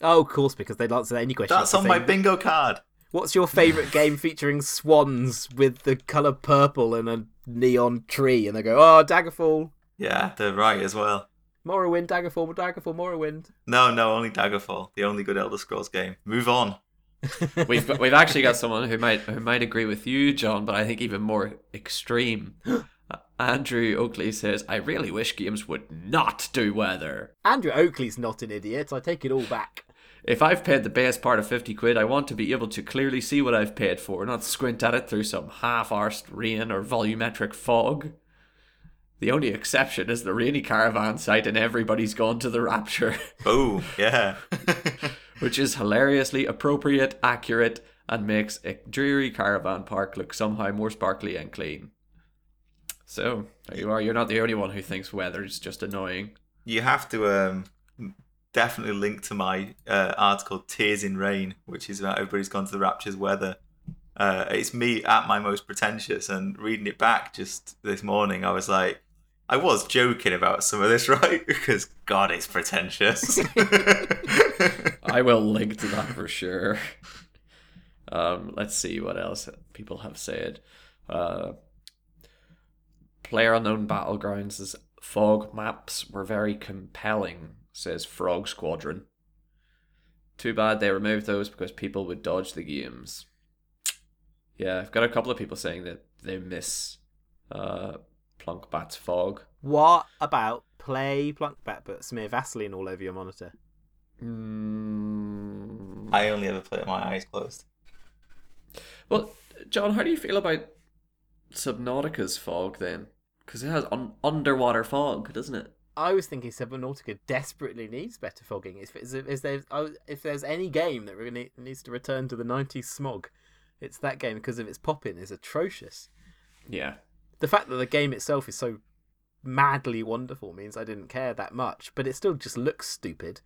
Oh, of course, because they'd answer any question. That's by on my bingo card. What's your favourite game featuring swans with the colour purple and a neon tree? And they go, oh, Daggerfall, Yeah, they're right as well. Morrowind, Daggerfall, Daggerfall, Morrowind. No, no, only Daggerfall, the only good Elder Scrolls game. Move on. We've we've actually got someone who might who might agree with you, John, but I think even more extreme. Andrew Oakley says, "I really wish games would not do weather. Andrew Oakley's not an idiot. I take it all back. If I've paid the best part of fifty quid, I want to be able to clearly see what I've paid for, not squint at it through some half-arsed rain or volumetric fog." The only exception is the rainy caravan site, and everybody's gone to the rapture. Boom. Yeah. which is hilariously appropriate, accurate, and makes a dreary caravan park look somehow more sparkly and clean. So, there you are. You're not the only one who thinks weather's just annoying. you have to um, definitely link to my uh, article "Tears in Rain," which is about everybody's gone to the Rapture's weather. Uh, it's me at my most pretentious, and reading it back just this morning, I was like, I was joking about some of this, right? Because God, it's pretentious. I will link to that for sure. Um, let's see what else people have said. Uh, Player Unknown Battlegrounds' fog maps were very compelling, says Frog Squadron. Too bad they removed those because people would dodge the games. Yeah, I've got a couple of people saying that they miss uh, Plunkbat's fog. What about play Plunkbat but smear Vaseline all over your monitor? Mm. I only ever play with my eyes closed. Well, John, how do you feel about Subnautica's fog then? Because it has un- underwater fog, doesn't it? I was thinking Subnautica desperately needs better fogging. If, if, if there's oh, if there's any game that really needs to return to the '90s smog, it's that game because of its pop-in is atrocious. Yeah. The fact that the game itself is so madly wonderful means I didn't care that much, but it still just looks stupid.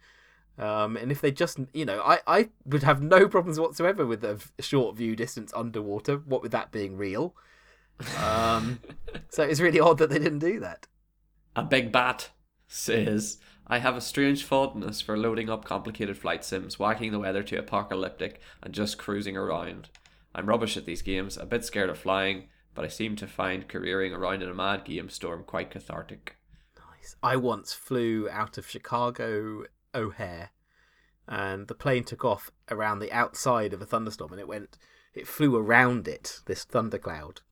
Um, and if they just, you know, I, I would have no problems whatsoever with a short view distance underwater. What with that being real. Um, so it's really odd that they didn't do that. A big bat says, I have a strange fondness for loading up complicated flight sims, whacking the weather to apocalyptic, and just cruising around. I'm rubbish at these games, a bit scared of flying, but I seem to find careering around in a mad game storm quite cathartic. Nice. I once flew out of Chicago O'Hare, and the plane took off around the outside of a thunderstorm, and it went, it flew around it, this thundercloud.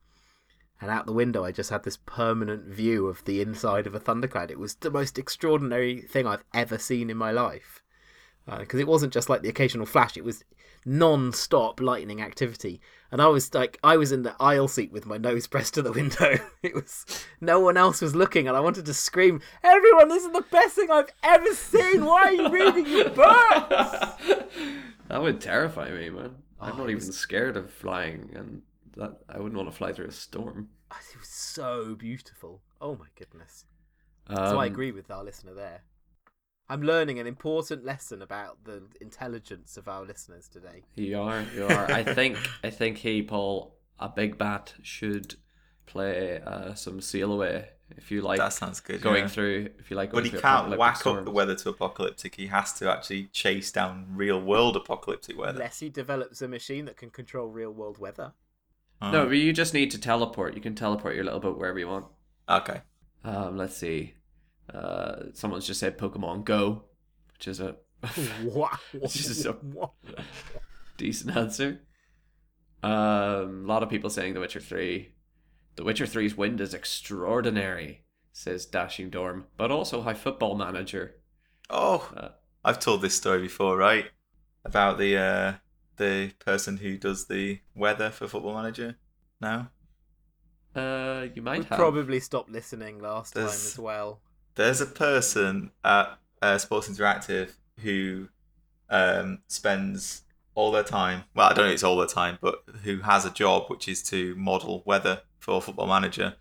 And out the window, I just had this permanent view of the inside of a thundercloud. It was the most extraordinary thing I've ever seen in my life. Uh, because it wasn't just like the occasional flash, it was non stop lightning activity. And I was like, I was in the aisle seat with my nose pressed to the window. It was, no one else was looking, and I wanted to scream, Everyone, this is the best thing I've ever seen! Why are you reading your books? that would terrify me, man. I'm Oh, not even was- scared of flying, and that I wouldn't want to fly through a storm. It was so beautiful. Oh my goodness. So I Um, agree with our listener there. I'm learning an important lesson about the intelligence of our listeners today. You are, you are. I think, I think he, Paul, a big bat should play uh, some Sail Away if you like that sounds good. going yeah. through. If you like, But he can't apocalyptic whack up the weather to apocalyptic. He has to actually chase down real world apocalyptic weather. Unless he develops a machine that can control real world weather. Oh, No, but you just need to teleport. You can teleport your little boat wherever you want. Okay. Um, let's see. Uh, someone's just said Pokemon Go, which is a what? It's just a- decent answer. Um, a lot of people saying The Witcher 3. The Witcher 3's wind is extraordinary, says Dashing Dorm, but also High Football Manager. Oh, Uh, I've told this story before, right? About the uh, the person who does the weather for Football Manager. now? Uh, you might We have. probably stopped listening last time as well. there's a person at uh, Sports Interactive who um, spends all their time. Well, I don't know if it's all their time, but who has a job which is to model weather for Football Manager,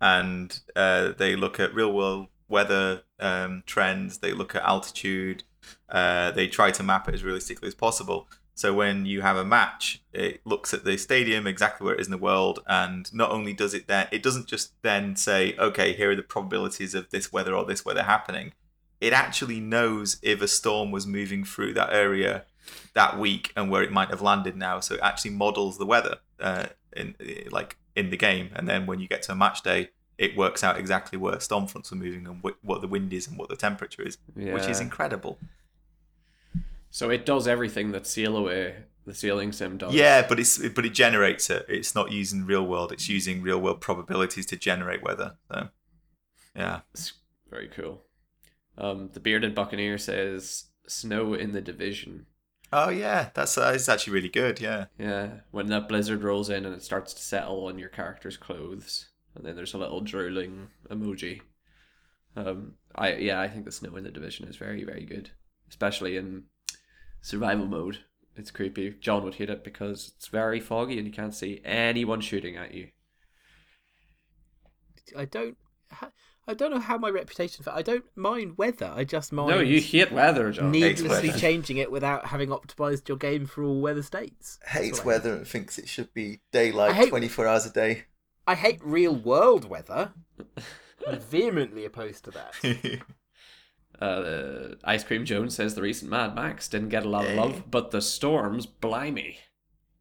and uh, they look at real world weather um, trends. They look at altitude. Uh, they try to map it as realistically as possible. So when you have a match, it looks at the stadium exactly where it is in the world, and not only does it then, it doesn't just then say, okay, here are the probabilities of this weather or this weather happening. It actually knows if a storm was moving through that area that week and where it might have landed now. So it actually models the weather uh, in like in the game, and then when you get to a match day, it works out exactly where storm fronts are moving and wh- what the wind is and what the temperature is, which is incredible. So it does everything that Sail Away, the sailing sim, does. Yeah, but it's but it generates it. It's not using real world. It's using real world probabilities to generate weather. So, yeah. It's very cool. Um, the bearded buccaneer says snow in the division. Oh yeah, that's uh, it's actually really good. Yeah. Yeah, when that blizzard rolls in and it starts to settle on your character's clothes, and then there's a little drooling emoji. Um, I yeah, I think the snow in the division is very very good, especially in survival mode. It's creepy. John would hate it because it's very foggy and you can't see anyone shooting at you. I don't. I don't know how my reputation for. I don't mind weather. I just mind No, you hate weather, John. needlessly weather. changing it without having optimized your game for all weather states. Hates weather I hate. and thinks it should be daylight hate- twenty four hours a day. I hate real world weather. I'm vehemently opposed to that. Uh, Ice Cream Jones says the recent Mad Max didn't get a lot of love, but the storms, blimey.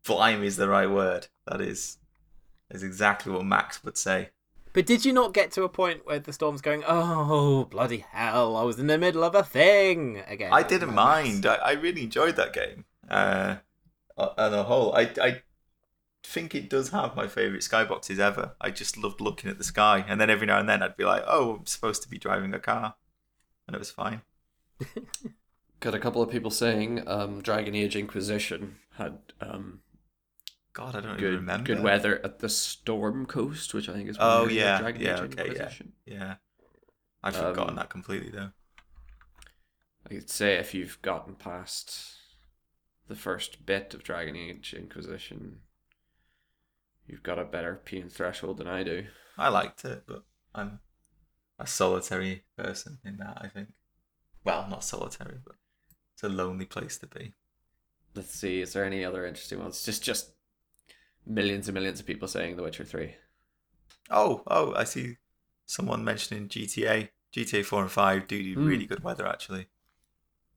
Blimey is the right word. That is is exactly what Max would say. But did you not get to a point where the storm's going, oh, bloody hell, I was in the middle of a thing again? I didn't mind. I, I really enjoyed that game. Uh, on a whole, I I think it does have my favorite skyboxes ever. I just loved looking at the sky, and then every now and then I'd be like, "Oh, I'm supposed to be driving a car," and it was fine. Got a couple of people saying um, Dragon Age Inquisition had um, God, I don't even good remember. good weather at the Storm Coast, which I think is oh yeah, Dragon yeah, Age okay, yeah, Inquisition. yeah. I'd forgotten Um, that completely though. I could say if you've gotten past the first bit of Dragon Age Inquisition, you've got a better pain threshold than I do. I liked it, but I'm a solitary person in that. I think. Well, not solitary, but It's a lonely place to be. Let's see. Is there any other interesting ones? Just just millions and millions of people saying The Witcher Three. Oh, oh, I see someone mentioning GTA. GTA 4 and 5 do do Hmm. really good weather, actually.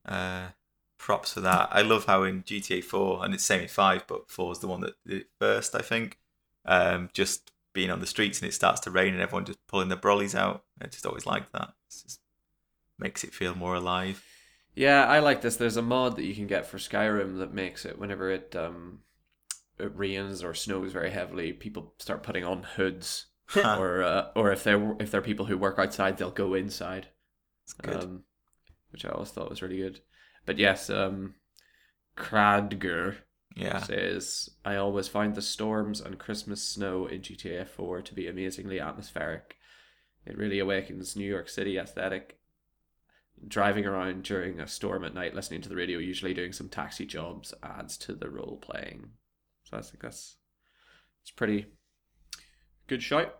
Uh, props for that. I love how in GTA 4, and it's same in 5, but 4 is the one that did it first, I think. Um, just being on the streets and it starts to rain and everyone just pulling their brollies out. I just always like that. It just makes it feel more alive. Yeah, I like this. There's a mod that you can get for Skyrim that makes it whenever it um it rains or snows very heavily, people start putting on hoods, or uh, or if they're if they're people who work outside, they'll go inside. Um, which I always thought was really good. But yes, um, Kradger yeah. says I always find the storms and Christmas snow in GTA 4 to be amazingly atmospheric. It really awakens New York City aesthetic. Driving around during a storm at night, listening to the radio, usually doing some taxi jobs, adds to the role playing. So I think that's it's pretty good shout.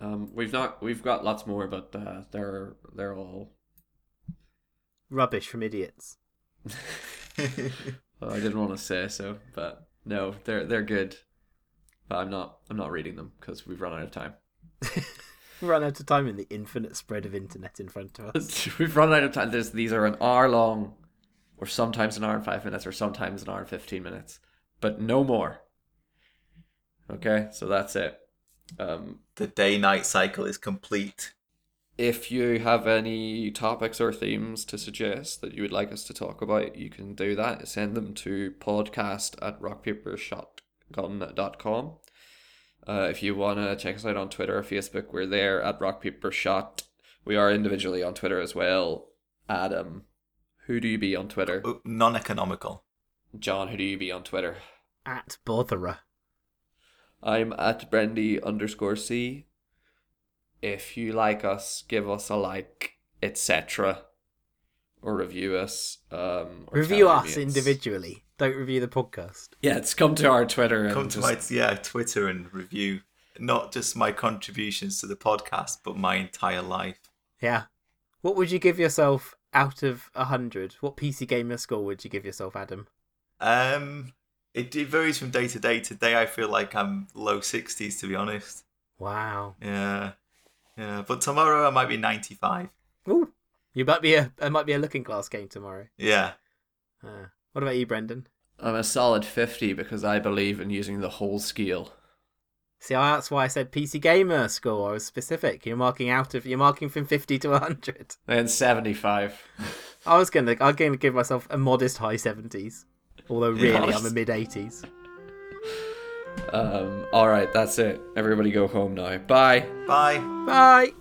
Um, we've not we've got lots more, but uh, they're they're all. Rubbish from idiots. Well, I didn't want to say so, but no, they're they're good. But I'm not I'm not reading them because we've run out of time. we've run out of time in the infinite spread of internet in front of us. we've run out of time. There's, these are an hour long, or sometimes an hour and five minutes, or sometimes an hour and fifteen minutes, but no more. Okay, so that's it. Um, the day night cycle is complete. If you have any topics or themes to suggest that you would like us to talk about, you can do that. Send them to podcast at rockpapershotgun.com. Uh, if you want to check us out on Twitter or Facebook, we're there at rockpapershot. We are individually on Twitter as well. Adam, who do you be on Twitter? Oh, Non-economical. John, who do you be on Twitter? At Botherer. I'm at Brendy underscore C. If you like us, give us a like, etc. Or review us. Um, or Review us individually. Don't review the podcast. Yeah, it's come to our Twitter and Come to just, my yeah Twitter and review not just my contributions to the podcast, but my entire life. Yeah. What would you give yourself out of a hundred? What PC gamer score would you give yourself, Adam? Um, it, it varies from day to day. Today, I feel like I'm low sixties, to be honest. Wow. Yeah, yeah. But tomorrow, I might be ninety-five. Ooh. You might be a it might be a looking glass game tomorrow. Yeah. Uh, what about you, Brendan? I'm a solid 50 because I believe in using the whole scale. See, that's why I said PC gamer score. I was specific. You're marking out of you're marking from fifty to hundred. And 75. I was gonna I'm gonna give myself a modest high seventies. Although really Yeah. I'm a mid eighties. Um, alright, that's it. Everybody go home now. Bye. Bye. Bye.